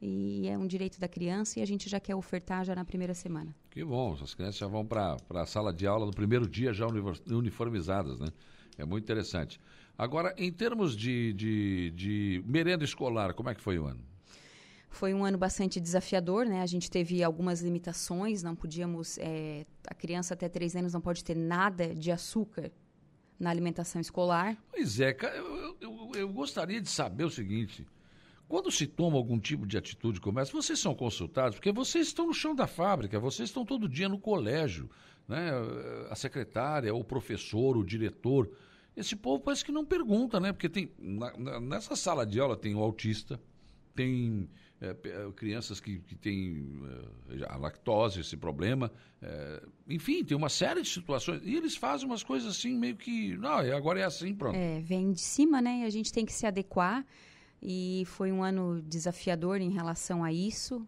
J: E é um direito da criança e a gente já quer ofertar já na primeira semana.
A: Que bom, as crianças já vão para a sala de aula no primeiro dia já unifor- uniformizadas, né? É muito interessante. Agora, em termos de, de, de merenda escolar, como é que foi o ano?
J: Foi um ano bastante desafiador, né? A gente teve algumas limitações, não podíamos... é, a criança até três anos não pode ter nada de açúcar na alimentação escolar.
A: Pois é, eu, eu, eu gostaria de saber o seguinte: quando se toma algum tipo de atitude como essa, vocês são consultados, porque vocês estão no chão da fábrica, vocês estão todo dia no colégio, né? A secretária, o professor, o diretor. Esse povo parece que não pergunta, né? Porque tem na- na- nessa sala de aula tem o autista, tem é, crianças que, que têm é, a lactose, esse problema. é, enfim, tem uma série de situações. E eles fazem umas coisas assim, meio que. Não, agora é assim, pronto.
J: É, vem de cima, né? E a gente tem que se adequar. E foi um ano desafiador em relação a isso,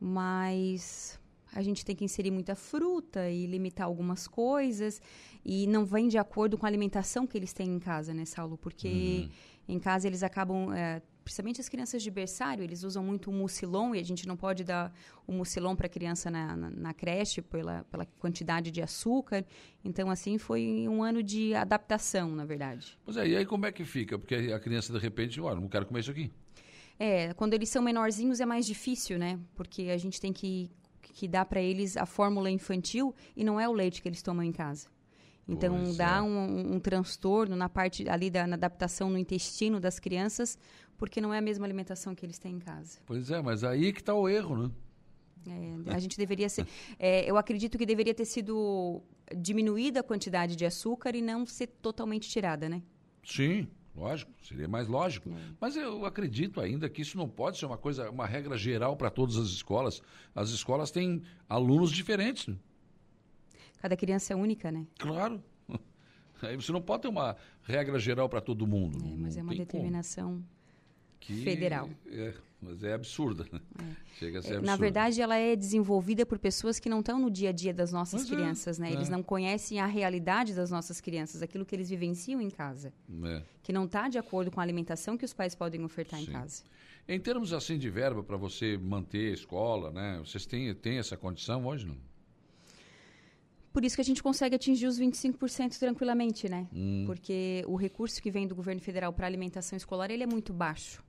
J: mas a gente tem que inserir muita fruta e limitar algumas coisas. E não vem de acordo com a alimentação que eles têm em casa, né, Saulo? Porque em casa eles acabam. é, principalmente as crianças de berçário, eles usam muito o mucilon e a gente não pode dar o mucilon para a criança na, na, na creche pela, pela quantidade de açúcar. Então, assim, foi um ano de adaptação, na verdade.
A: Pois é, e aí como é que fica? Porque a criança, de repente, olha, não quero comer isso aqui.
J: É, quando eles são menorzinhos é mais difícil, né? Porque a gente tem que, que dar para eles a fórmula infantil e não é o leite que eles tomam em casa. Então
A: Pois
J: dá
A: é.
J: um, um transtorno na parte ali da na adaptação no intestino das crianças, porque não é a mesma alimentação que eles têm em casa.
A: Pois é, mas aí que está o erro, né?
J: É, a gente deveria ser. é, eu acredito que deveria ter sido diminuída a quantidade de açúcar e não ser totalmente tirada, né?
A: Sim, lógico, seria mais lógico. Mas eu acredito ainda que isso não pode ser uma coisa, uma regra geral para todas as escolas. As escolas têm alunos diferentes, né?
J: Cada criança é única, né?
A: claro. Aí você não pode ter uma regra geral para todo mundo.
J: É, mas é uma determinação.
A: Que-
J: federal.
A: É, mas é absurda. né? Chega a ser
J: É,
A: absurdo.
J: Na verdade, ela é desenvolvida por pessoas que não estão no dia a dia das nossas
A: Pois é,
J: crianças, né? Eles
A: é.
J: não conhecem a realidade das nossas crianças, aquilo que eles vivenciam em casa,
A: É.
J: que não está de acordo com a alimentação que os pais podem ofertar em
A: Sim.
J: casa.
A: Em termos assim de verba para você manter a escola, né? Vocês têm, têm essa condição hoje, não?
J: Por isso que a gente consegue atingir os 25% tranquilamente, né?
A: Hum.
J: Porque o recurso que vem do governo federal para alimentação escolar, ele é muito baixo,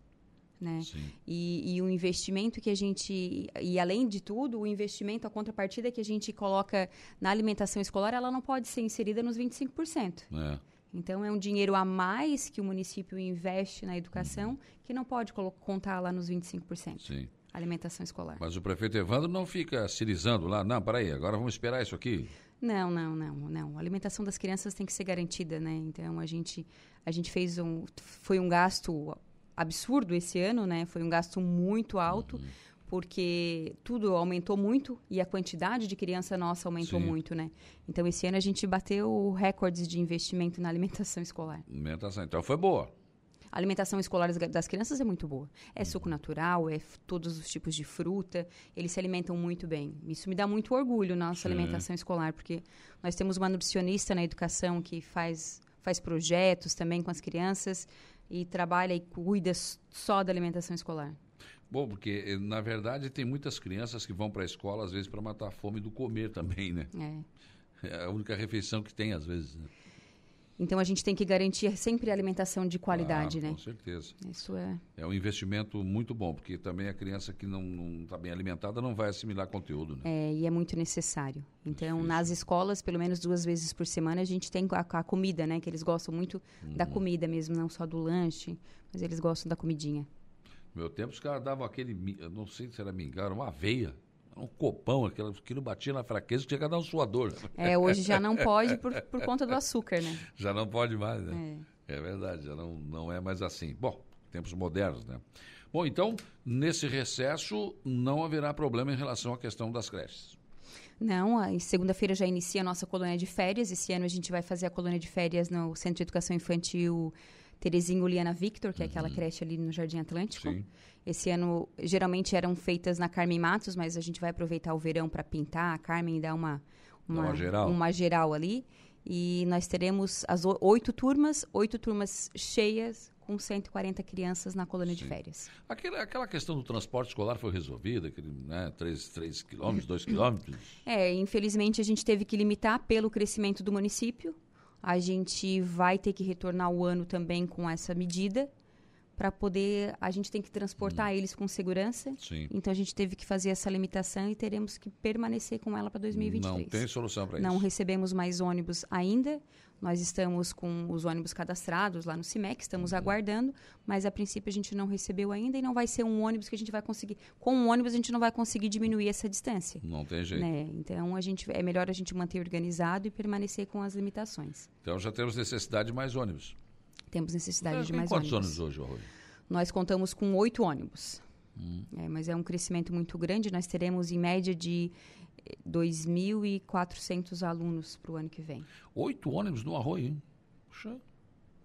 J: né? E, e o investimento que a gente e além de tudo o investimento a contrapartida que a gente coloca na alimentação escolar ela não pode ser inserida nos 25%.
A: É.
J: Então é um dinheiro a mais que o município investe na educação que não pode contar lá nos 25%.
A: Sim.
J: alimentação escolar.
A: Mas o prefeito Evandro não fica cirizando lá, não, peraí, agora vamos esperar isso aqui.
J: Não, não, não, não. A alimentação das crianças tem que ser garantida, né? Então a gente a gente fez um foi um gasto absurdo esse ano, né? Foi um gasto muito alto.
A: Uhum.
J: Porque tudo aumentou muito e a quantidade de criança nossa aumentou
A: Sim.
J: muito, né? Então, esse ano a gente bateu recordes de investimento na alimentação escolar.
A: Alimentação, então foi boa.
J: A alimentação escolar das- crianças é muito boa. É suco natural, é todos os tipos de fruta. Eles se alimentam muito bem. Isso me dá muito orgulho, nossa
A: Sim.
J: alimentação escolar, porque nós temos uma nutricionista na educação que faz, faz projetos também com as crianças e trabalha e cuida só da alimentação escolar.
A: Bom, porque eh, na verdade tem muitas crianças que vão para a escola às vezes para matar a fome do comer também, né?
J: É.
A: É a única refeição que tem às vezes. Né?
J: Então a gente tem que garantir sempre alimentação de qualidade,
A: Claro,
J: né?
A: Com certeza.
J: Isso é.
A: É um investimento muito bom, porque também a criança que não está bem alimentada não vai assimilar conteúdo, né?
J: É, e é muito necessário. Então, nas escolas, pelo menos duas vezes por semana, a gente tem a, a comida, né? Que eles gostam muito da
A: Uhum.
J: comida mesmo, não só do lanche, mas eles gostam da comidinha.
A: No meu tempo os caras davam aquele, não sei se era mingau, uma aveia, um copão, aquilo, aquilo batia na fraqueza que tinha que dar um suador.
J: É, hoje já não pode por, por conta do açúcar, né?
A: Já não pode mais, né? É, verdade, já não, não é mais assim. Bom, tempos modernos, né? Bom, então, nesse recesso não haverá problema em relação à questão das creches.
J: Não, em segunda-feira já inicia a nossa colônia de férias. Esse ano a gente vai fazer a colônia de férias no Centro de Educação Infantil Terezinha Uliana Victor, que é aquela creche ali no Jardim Atlântico.
A: Sim.
J: Esse ano, geralmente eram feitas na Carmen Matos, mas a gente vai aproveitar o verão para pintar a Carmen e dar uma,
A: Dar uma geral.
J: uma geral ali. E nós teremos as oito turmas, oito turmas cheias, com 140 crianças na colônia de
A: Sim.
J: férias.
A: Aquela, aquela questão do transporte escolar foi resolvida, aquele, né, 3, três quilômetros, 2 quilômetros.
J: É, infelizmente a gente teve que limitar pelo crescimento do município. A gente vai ter que retornar o ano também com essa medida para poder. A gente tem que transportar eles com segurança.
A: Hum. Sim.
J: Então a gente teve que fazer essa limitação e teremos que permanecer com ela para 2023.
A: Não tem solução para
J: Não
A: isso.
J: recebemos mais ônibus ainda. Nós estamos com os ônibus cadastrados lá no CIMEC, estamos
A: Uhum.
J: aguardando, mas a princípio a gente não recebeu ainda e não vai ser um ônibus que a gente vai conseguir. Com um ônibus a gente não vai conseguir diminuir essa distância.
A: Não tem jeito.
J: Né? Então a gente é melhor a gente manter organizado e permanecer com as limitações.
A: Então já temos necessidade de mais ônibus.
J: Temos necessidade de
A: Tem
J: mais
A: quantos
J: ônibus.
A: ônibus hoje, Arroio?
J: Nós contamos com oito ônibus.
A: Hum.
J: É, mas é um crescimento muito grande. Nós teremos em média de eh, 2.400 alunos para o ano que vem.
A: Oito ônibus no Arroio, hein? Puxa,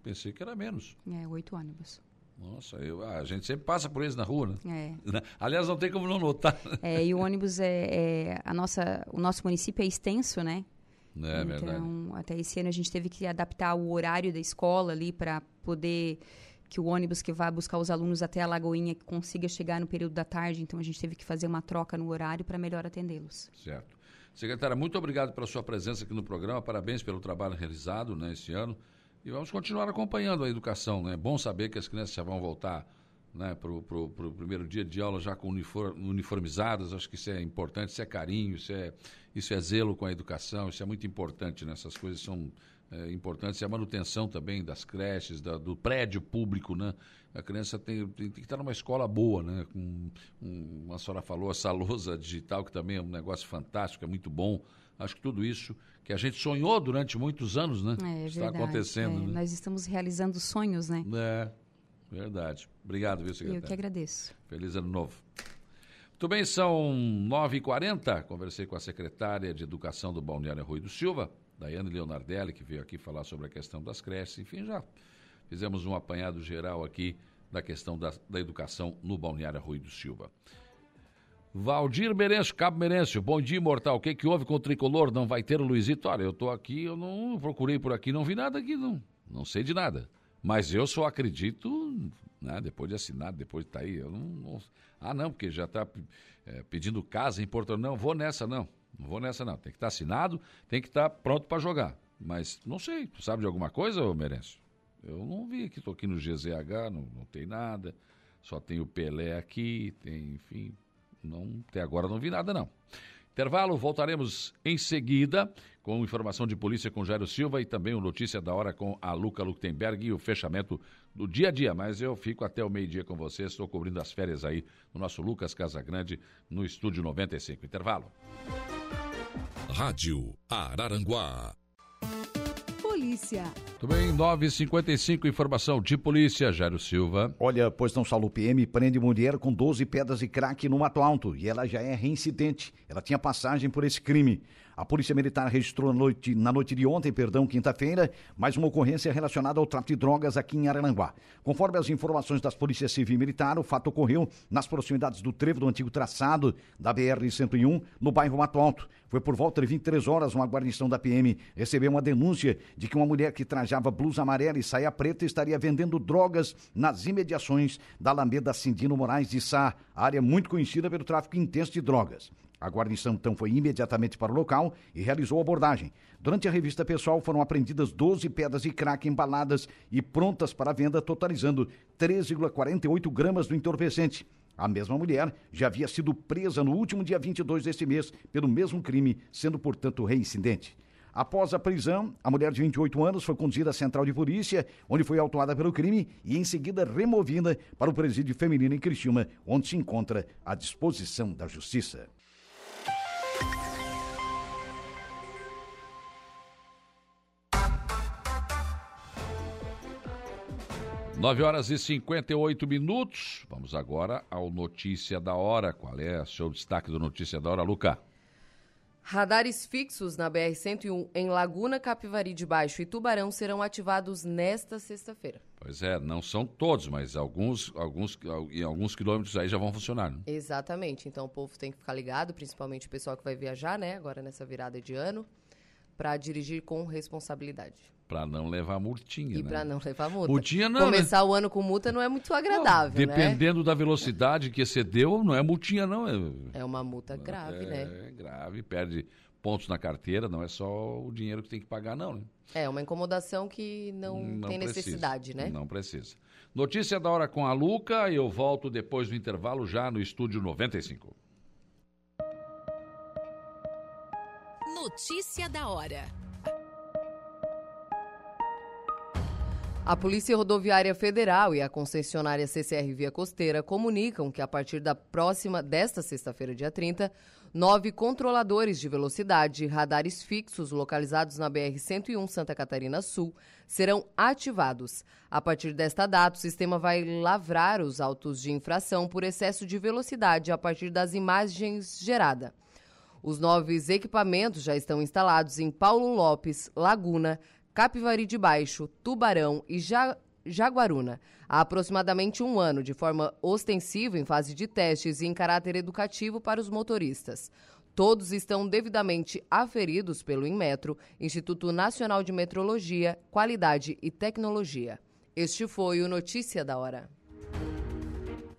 A: pensei que era menos.
J: É, oito ônibus.
A: Nossa, eu- ah, a gente sempre passa por eles na rua, né?
J: É.
A: Aliás, não tem como não notar.
J: É, e o ônibus é, é a nossa, o nosso município é extenso, né?
A: É verdade.
J: então, até esse ano a gente teve que adaptar o horário da escola ali para poder que o ônibus que vai buscar os alunos até a Lagoinha consiga chegar no período da tarde. Então a gente teve que fazer uma troca no horário para melhor atendê-los.
A: Certo. Secretária, muito obrigado pela sua presença aqui no programa. Parabéns pelo trabalho realizado né, esse ano. E vamos continuar acompanhando a educação. né? É bom saber que as crianças já vão voltar né, para o primeiro dia de aula já com unifor- uniformizadas. Acho que isso é importante, isso é carinho, isso é, isso é zelo com a educação, isso é muito importante. Né? Essas coisas são é, importantes. E a manutenção também das creches, da- do prédio público. Né? A criança tem, tem, tem que estar numa escola boa, né? Com, um, a senhora falou, essa lousa digital, que também é um negócio fantástico, é muito bom. Acho que tudo isso que a gente sonhou durante muitos anos, né?
J: É,
A: Está
J: verdade.
A: acontecendo,
J: É,
A: né?
J: Nós estamos realizando sonhos, né?
A: É, verdade. Obrigado, viu, secretário?
J: Eu que agradeço.
A: Feliz ano novo. Muito bem, são 9h40. Conversei com a secretária de Educação do Balneário Rui do Silva, Daiane Leonardelli, que veio aqui falar sobre a questão das creches. Enfim, já fizemos um apanhado geral aqui da questão da, da educação no Balneário Rui do Silva. Valdir Merencio, Cabo Merencio, bom dia, mortal. O que, que houve com o tricolor? Não vai ter o Luizito? Olha, eu estou aqui, eu não procurei por aqui, não vi nada aqui, não. Não sei de nada. Mas eu só acredito, né, depois de assinado, depois de estar aí. Eu não, não- ah, não, porque já está pedindo casa em Porto Não, vou nessa, não. Não vou nessa, não. Tem que estar assinado, tem que estar pronto para jogar. Mas não sei, tu sabe de alguma coisa, Merencio? Eu não vi aqui, estou aqui no GZH, não, não tem nada. Só tem o Pelé aqui, tem, enfim. Não, até agora não vi nada, não. Intervalo, voltaremos em seguida com informação de polícia com Jairo Silva e também o Notícia da Hora com a Luca Luktenberg e o fechamento do dia a dia. Mas eu fico até o meio-dia com vocês, estou cobrindo as férias aí no nosso Lucas Casagrande no Estúdio 95. Intervalo.
B: Rádio Araranguá.
E: Polícia.
A: Tudo bem, 9h55, informação de polícia, Jairo Silva.
C: Olha, pois não Saulo PM prende mulher com 12 pedras de crack no Mato Alto e ela já é reincidente. Ela tinha passagem por esse crime. A Polícia Militar registrou na noite, na noite de ontem, perdão, quinta-feira, mais uma ocorrência relacionada ao tráfico de drogas aqui em Araranguá. Conforme as informações das Polícias Civil e Militar, o fato ocorreu nas proximidades do trevo do antigo traçado da BR-101, no bairro Mato Alto. Foi por volta de 23 horas, uma guarnição da PM recebeu uma denúncia de que uma mulher que trajava blusa amarela e saia preta estaria vendendo drogas nas imediações da Alameda Cindino Moraes de Sá, área muito conhecida pelo tráfico intenso de drogas. A guarnição então foi imediatamente para o local e realizou a abordagem. Durante a revista pessoal foram apreendidas 12 pedras de crack embaladas e prontas para venda, totalizando 3,48 gramas do entorpecente. A mesma mulher já havia sido presa no último dia 22 deste mês pelo mesmo crime, sendo, portanto, reincidente. Após a prisão, a mulher de 28 anos foi conduzida à central de polícia, onde foi autuada pelo crime e em seguida removida para o presídio feminino em Criciúma, onde se encontra à disposição da justiça.
A: 9 horas e 58 minutos. Vamos agora ao Notícia da Hora. Qual é o seu destaque do Notícia da Hora, Luca?
I: Radares fixos na BR-101 em Laguna, Capivari de Baixo e Tubarão serão ativados nesta sexta-feira.
A: Pois é, não são todos, mas alguns, alguns, em alguns quilômetros aí já vão funcionar. Né?
I: Exatamente. Então o povo tem que ficar ligado, principalmente o pessoal que vai viajar, né? Agora nessa virada de ano, para dirigir com responsabilidade.
A: Para não levar multinha,
I: e
A: né?
I: para não levar multa.
A: Multinha não,
I: Começar
A: né?
I: o ano com multa não é muito agradável,
A: não, Dependendo né? da velocidade que excedeu, não é multinha, não.
I: É, é uma multa grave,
A: é,
I: né?
A: É grave, perde pontos na carteira, não é só o dinheiro que tem que pagar, não, né?
I: É, uma incomodação que não, não tem precisa, necessidade, né?
A: Não precisa. Notícia da hora com a Luca, eu volto depois do intervalo já no estúdio 95.
E: Notícia da hora.
I: A Polícia Rodoviária Federal e a concessionária CCR Via Costeira comunicam que a partir da próxima, desta sexta-feira, dia 30, nove controladores de velocidade, radares fixos localizados na BR-101 Santa Catarina Sul, serão ativados. A partir desta data, o sistema vai lavrar os autos de infração por excesso de velocidade a partir das imagens geradas. Os novos equipamentos já estão instalados em Paulo Lopes, Laguna, Capivari de Baixo, Tubarão e ja Jaguaruna há aproximadamente um ano, de forma ostensiva em fase de testes e em caráter educativo para os motoristas. Todos estão devidamente aferidos pelo Inmetro, Instituto Nacional de Metrologia, Qualidade e Tecnologia. Este foi o Notícia da Hora.